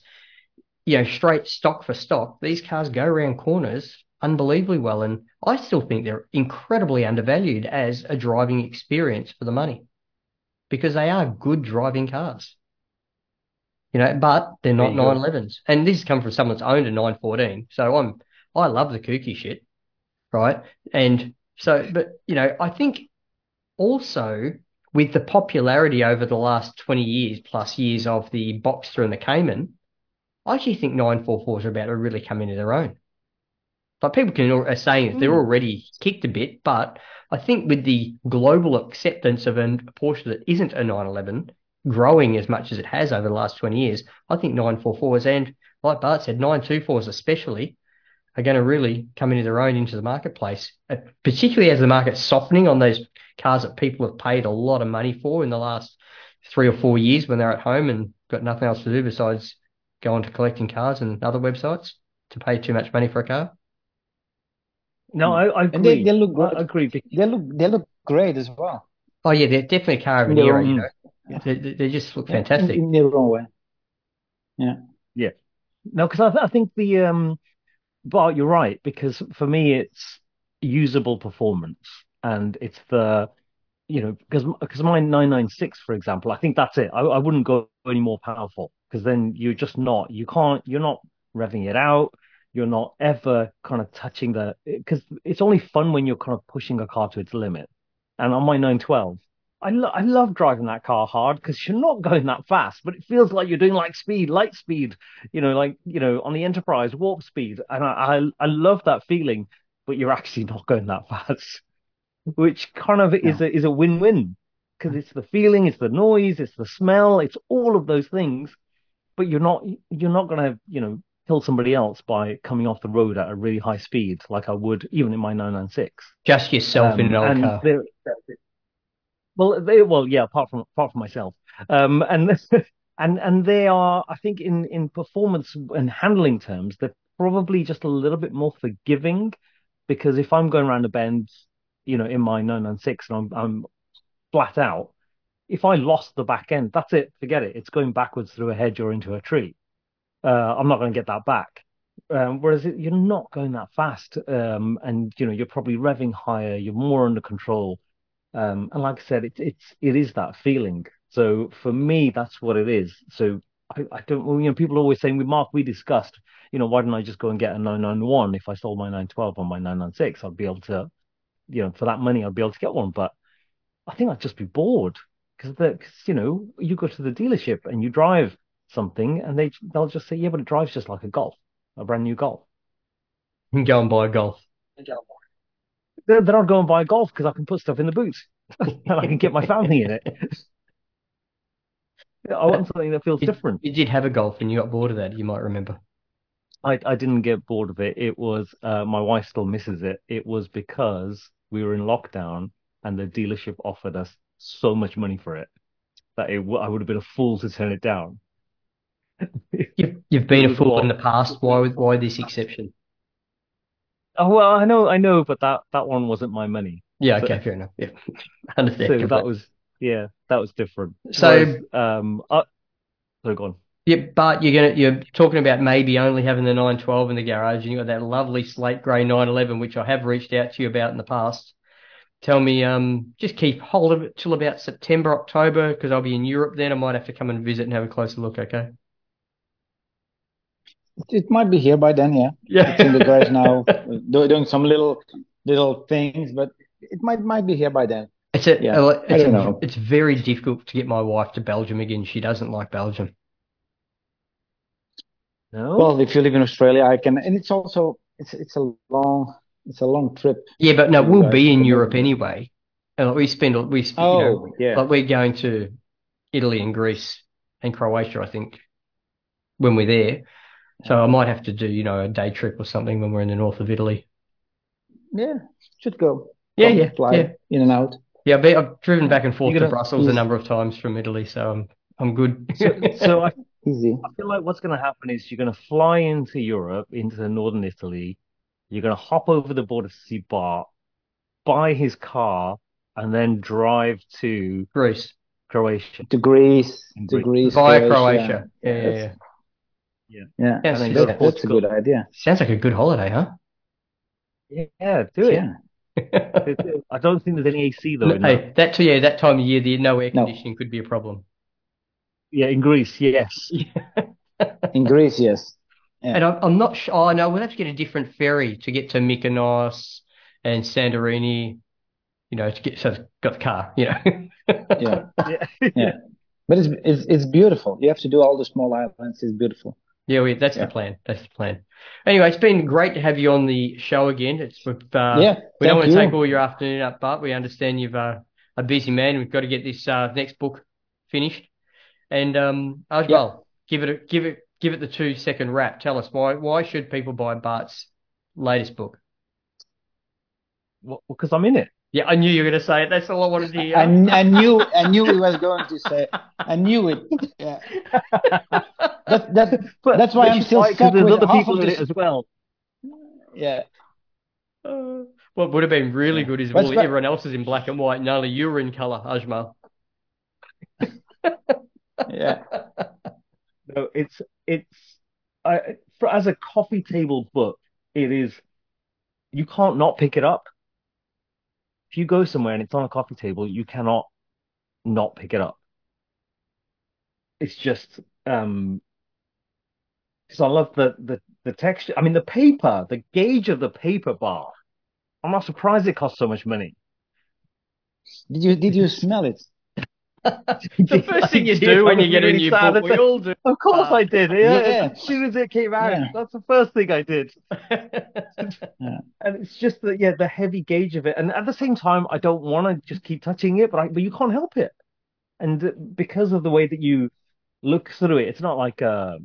you know, straight stock for stock. These cars go around corners unbelievably well. And I still think they're incredibly undervalued as a driving experience for the money because they are good driving cars. You know, but they're not 911s. And this has come from someone that's owned a 914. So I'm, I love the kooky shit. Right. And so, but, you know, I think also with the popularity over the last 20 years plus years of the Boxster and the Cayman, I actually think 944s are about to really come into their own. But people can are saying they're hmm. already kicked a bit, but I think with the global acceptance of a Porsche that isn't a 911 growing as much as it has over the last 20 years, I think 944s and like Bart said, 924s especially are going to really come into their own into the marketplace, uh, particularly as the market's softening on those cars that people have paid a lot of money for in the last three or four years when they're at home and got nothing else to do besides go on to collecting cars and other websites to pay too much money for a car. No, I, I agree. And they, they look good. I agree. They look they look great as well. Oh yeah, they're definitely a car of an era. You know, yeah. they, they just look fantastic in, in their own way. Yeah, yeah. No, because I, th- I think the um, but you're right because for me it's usable performance and it's the you know because because my 996 for example I think that's it I, I wouldn't go any more powerful because then you're just not you can't you're not revving it out you're not ever kind of touching the because it's only fun when you're kind of pushing a car to its limit. And on my 912, I, lo- I love driving that car hard because you're not going that fast, but it feels like you're doing like speed, light speed, you know, like you know on the Enterprise warp speed, and I I, I love that feeling, but you're actually not going that (laughs) fast, which kind of is a is a win win because it's the feeling, it's the noise, it's the smell, it's all of those things, but you're not you're not gonna you know kill somebody else by coming off the road at a really high speed, like I would even in my 996. Just yourself um, in an old car. Well, they, well, yeah, apart from apart from myself, um, and (laughs) and and they are, I think, in in performance and handling terms, they're probably just a little bit more forgiving, because if I'm going around a bend, you know, in my 996 and I'm I'm flat out, if I lost the back end, that's it, forget it. It's going backwards through a hedge or into a tree uh, I'm not going to get that back. Um, whereas it, you're not going that fast, um, and you know you're probably revving higher, you're more under control, um, and like I said, it's it's it is that feeling. So for me, that's what it is. So I, I don't, you know, people are always saying with Marc, we discussed, you know, why didn't I just go and get a 991 if I sold my 912 on my 996? I'd be able to, you know, for that money, I'd be able to get one. But I think I'd just be bored because, because you know, you go to the dealership and you drive something, and they they'll just say, yeah, but it drives just like a Golf, a brand new Golf. And go and buy a Golf. They're, they're not going to buy a Golf because I can put stuff in the boot (laughs) and I can get my family in it. I want something that feels you, different. You did have a Golf and you got bored of that. You might remember. I, I didn't get bored of it. It was uh, my wife still misses it. It was because we were in lockdown and the dealership offered us so much money for it that it, I would have been a fool to turn it down. you've, you've been a fool in the past. Why why this exception? Oh well, I know, I know, but that that one wasn't my money. Yeah, okay, so, fair enough. Yeah, (laughs) understand. So that was yeah, that was different. So Whereas, um, uh, so go on. Yeah, but you're gonna you're talking about maybe only having the 912 in the garage, and you got that lovely slate grey 911, which I have reached out to you about in the past. tell me, um, just keep hold of it till about September, October, because I'll be in Europe then. I might have to come and visit and have a closer look. Okay. It might be here by then, yeah. Yeah. It's in the garage now, (laughs) doing some little little things, but it might might be here by then. It's a, Yeah, it's, I don't a- know. it's very difficult to get my wife to Belgium again. She doesn't like Belgium. No. Well, if you live in Australia, I can, and it's also it's it's a long it's a long trip. Yeah, but no, we'll be in Europe anyway. And like, we spend, we, sp- you Oh, know, yeah. like we're going to Italy and Greece and Croatia, I think, when we're there. So I might have to do, you know, a day trip or something when we're in the north of Italy. Yeah, should go. Yeah, Come, yeah, fly yeah. in and out. Yeah, I've, been, I've driven back and forth You're to gonna- Brussels a number of times from Italy, so I'm I'm good. so, (laughs) so I, Easy. I feel like what's going to happen is you're going to fly into Europe, into northern Italy. You're going to hop over the border to see Bart, buy his car, and then drive to Greece Croatia. To Greece, to Greece. Greece, via Croatia. Yeah, yeah, That's- yeah. Yeah, Yes, And then yes, go that, to that's a good idea. Sounds like a good holiday, huh? Yeah, do it. Yeah. I don't think there's any AC though. in that. hey, that yeah, that time of year, the no air No. conditioning could be a problem. Yeah, in Greece, yes. (laughs) In Greece, yes. Yeah. And I'm, I'm not sure. Oh no, we'll have to get a different ferry to get to Mykonos and Santorini. You know, to get so I've got the car. You know. Yeah. (laughs) Yeah. Yeah. But it's, it's it's beautiful. You have to do all the small islands. It's beautiful. Yeah, we, that's Yeah. the plan. That's the plan. Anyway, it's been great to have you on the show again. It's we've, uh, yeah. we don't want to you. take all your afternoon up, but we understand you've uh, a busy man. We've got to get this uh, next book finished. And um, Ajmal, give it a, give it give it the two second wrap. Tell us why why should people buy Bart's latest book? Well, because I'm in it. Yeah, I knew you were going to say it. That's all I wanted to hear. I, I knew I knew he was going to say. It. I knew it. Yeah. That that But That's why but I'm still like- stuck there's with other half people in this- it as well. yeah. Uh, what would have been really Yeah. good is if all, but- everyone else is in black and white and only you were in color, Ajmal. (laughs) Yeah. No, it's it's I, for, as a coffee table book, it is. You can't not pick it up. If you go somewhere and it's on a coffee table, you cannot not pick it up. It's just um because I love the the the texture. I mean, the paper, the gauge of the paper Bart. I'm not surprised it costs so much money. Did you did you smell it? (laughs) the first thing you do when you get a really new sad. book, we all do. Of course Uh, I did. Yeah, yeah. as soon as it came out, Yeah. that's the first thing I did. (laughs) And it's just the yeah, the heavy gauge of it. And at the same time, I don't want to just keep touching it, but I, but you can't help it. And uh, because of the way that you look through it, it's not like a,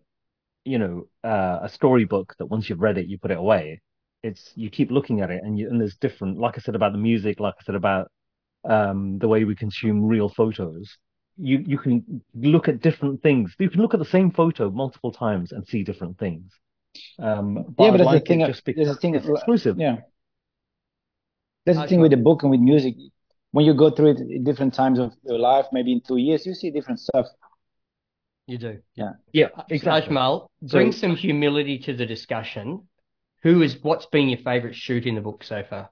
you know, uh, a storybook that once you've read it, you put it away. It's you keep looking at it, and you and there's different. Like I said about the music, like I said about um, the way we consume real photos. You you can look at different things. You can look at the same photo multiple times and see different things. Um, Yeah, but that's the like it thing of- just there's because the thing it's exclusive. Yeah. That's the thing with the book and with music. When you go through it in different times of your life, maybe in two years, you see different stuff. You do. Yeah, Yeah. exactly. Ajmal, bring So- some humility to the discussion. Who is what's been your favorite shoot in the book so far?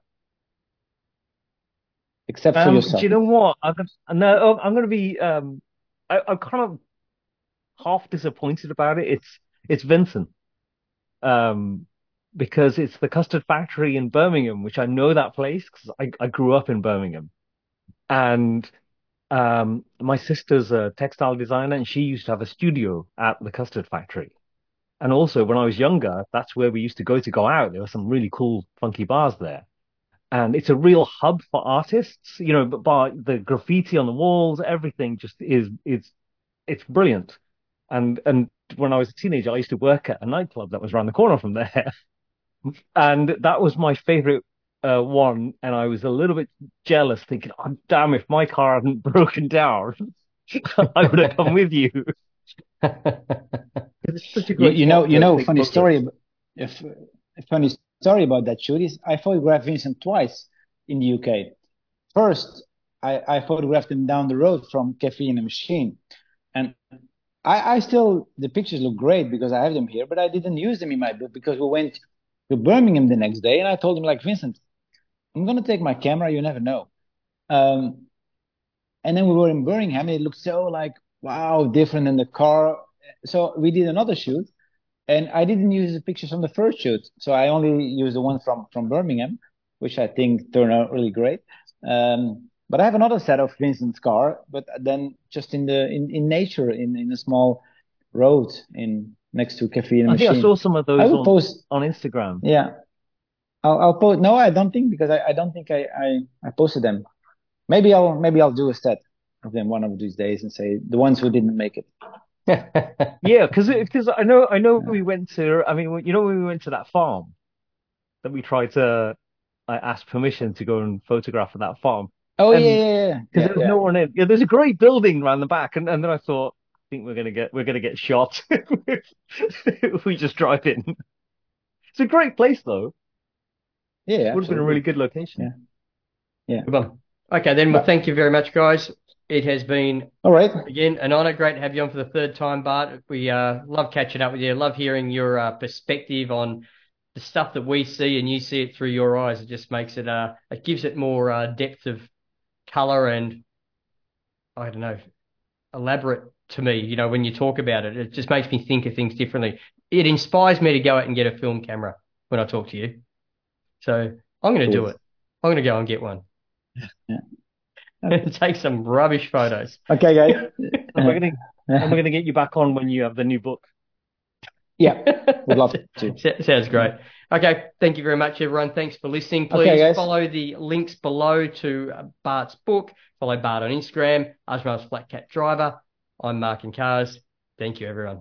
Except for Um, yourself. do you know what? I'm gonna, no, oh, I'm going to be. Um, I, I'm kind of half disappointed about it. It's it's Vincent, um, because it's the custard factory in Birmingham, which I know that place because I, I grew up in Birmingham, and um, my sister's a textile designer, and she used to have a studio at the custard factory. And also, when I was younger, that's where we used to go to go out. There were some really cool, funky bars there and it's a real hub for artists. You know, but by the graffiti on the walls, everything just is is it's brilliant. And and when I was a teenager, I used to work at a nightclub that was around the corner from there, (laughs) and that was my favorite uh, one. And I was a little bit jealous, thinking, "Oh, damn! If my car hadn't (laughs) broken down, (laughs) I would have come with you." It's such a You, great you know, you know, funny photos. story. ab- If a funny story about that shoot is I photographed Vincent twice in the UK. First, I, I photographed him down the road from Caffeine and Machine, and I, I still the pictures look great because I have them here, but I didn't use them in my book because we went to Birmingham the next day, and I told him like Vincent, I'm gonna take my camera. You never know. Um, and then we were in Birmingham, and it looked so like wow, different in the car. So we did another shoot, and I didn't use the pictures from the first shoot, so I only used the one from from Birmingham, which I think turned out really great. Um, but I have another set of Vincent's car, but then just in the in, in nature, in in a small road in next to Caffeine and I Machine. think I saw some of those I will on, post. on Instagram. Yeah, I'll, I'll post. No, I don't think because I, I don't think I, I I posted them. Maybe I'll maybe I'll do a set of them one of these days and say the ones who didn't make it. Yeah, because because (laughs) I know I know we went to I mean you know when we went to that farm that we tried to I asked permission to go and photograph at that farm Oh And- yeah, yeah, yeah. because yeah, there was yeah. no one in. Yeah, there's a great building around the back, and, and then I thought I think we're gonna get we're gonna get shot if (laughs) we just drive in. It's a great place though. yeah, yeah, Would have been a really good location. Yeah, one. Okay, then. Well, thank you very much, guys. It has been All right. again an honor. Great to have you on for the third time, Bart. We uh, love catching up with you. Love hearing your uh, perspective on the stuff that we see, and you see it through your eyes. It just makes it uh, it gives it more uh, depth of color and I don't know, elaborate to me. You know, when you talk about it, it just makes me think of things differently. It inspires me to go out and get a film camera when I talk to you. So I'm going to do it. I'm going to go and get one. Yeah. (laughs) take some rubbish photos. Okay, guys. (laughs) And we're gonna and we're gonna get you back on when you have the new book. yeah, (laughs) we'd love to. Sounds great. Okay, thank you very much, everyone. Thanks for listening. Please guys. follow the links below to uh, Bart's book. Follow Bart on Instagram, Ajmal's Flat Cap Driver. I'm Marc and Cars. Thank you, everyone.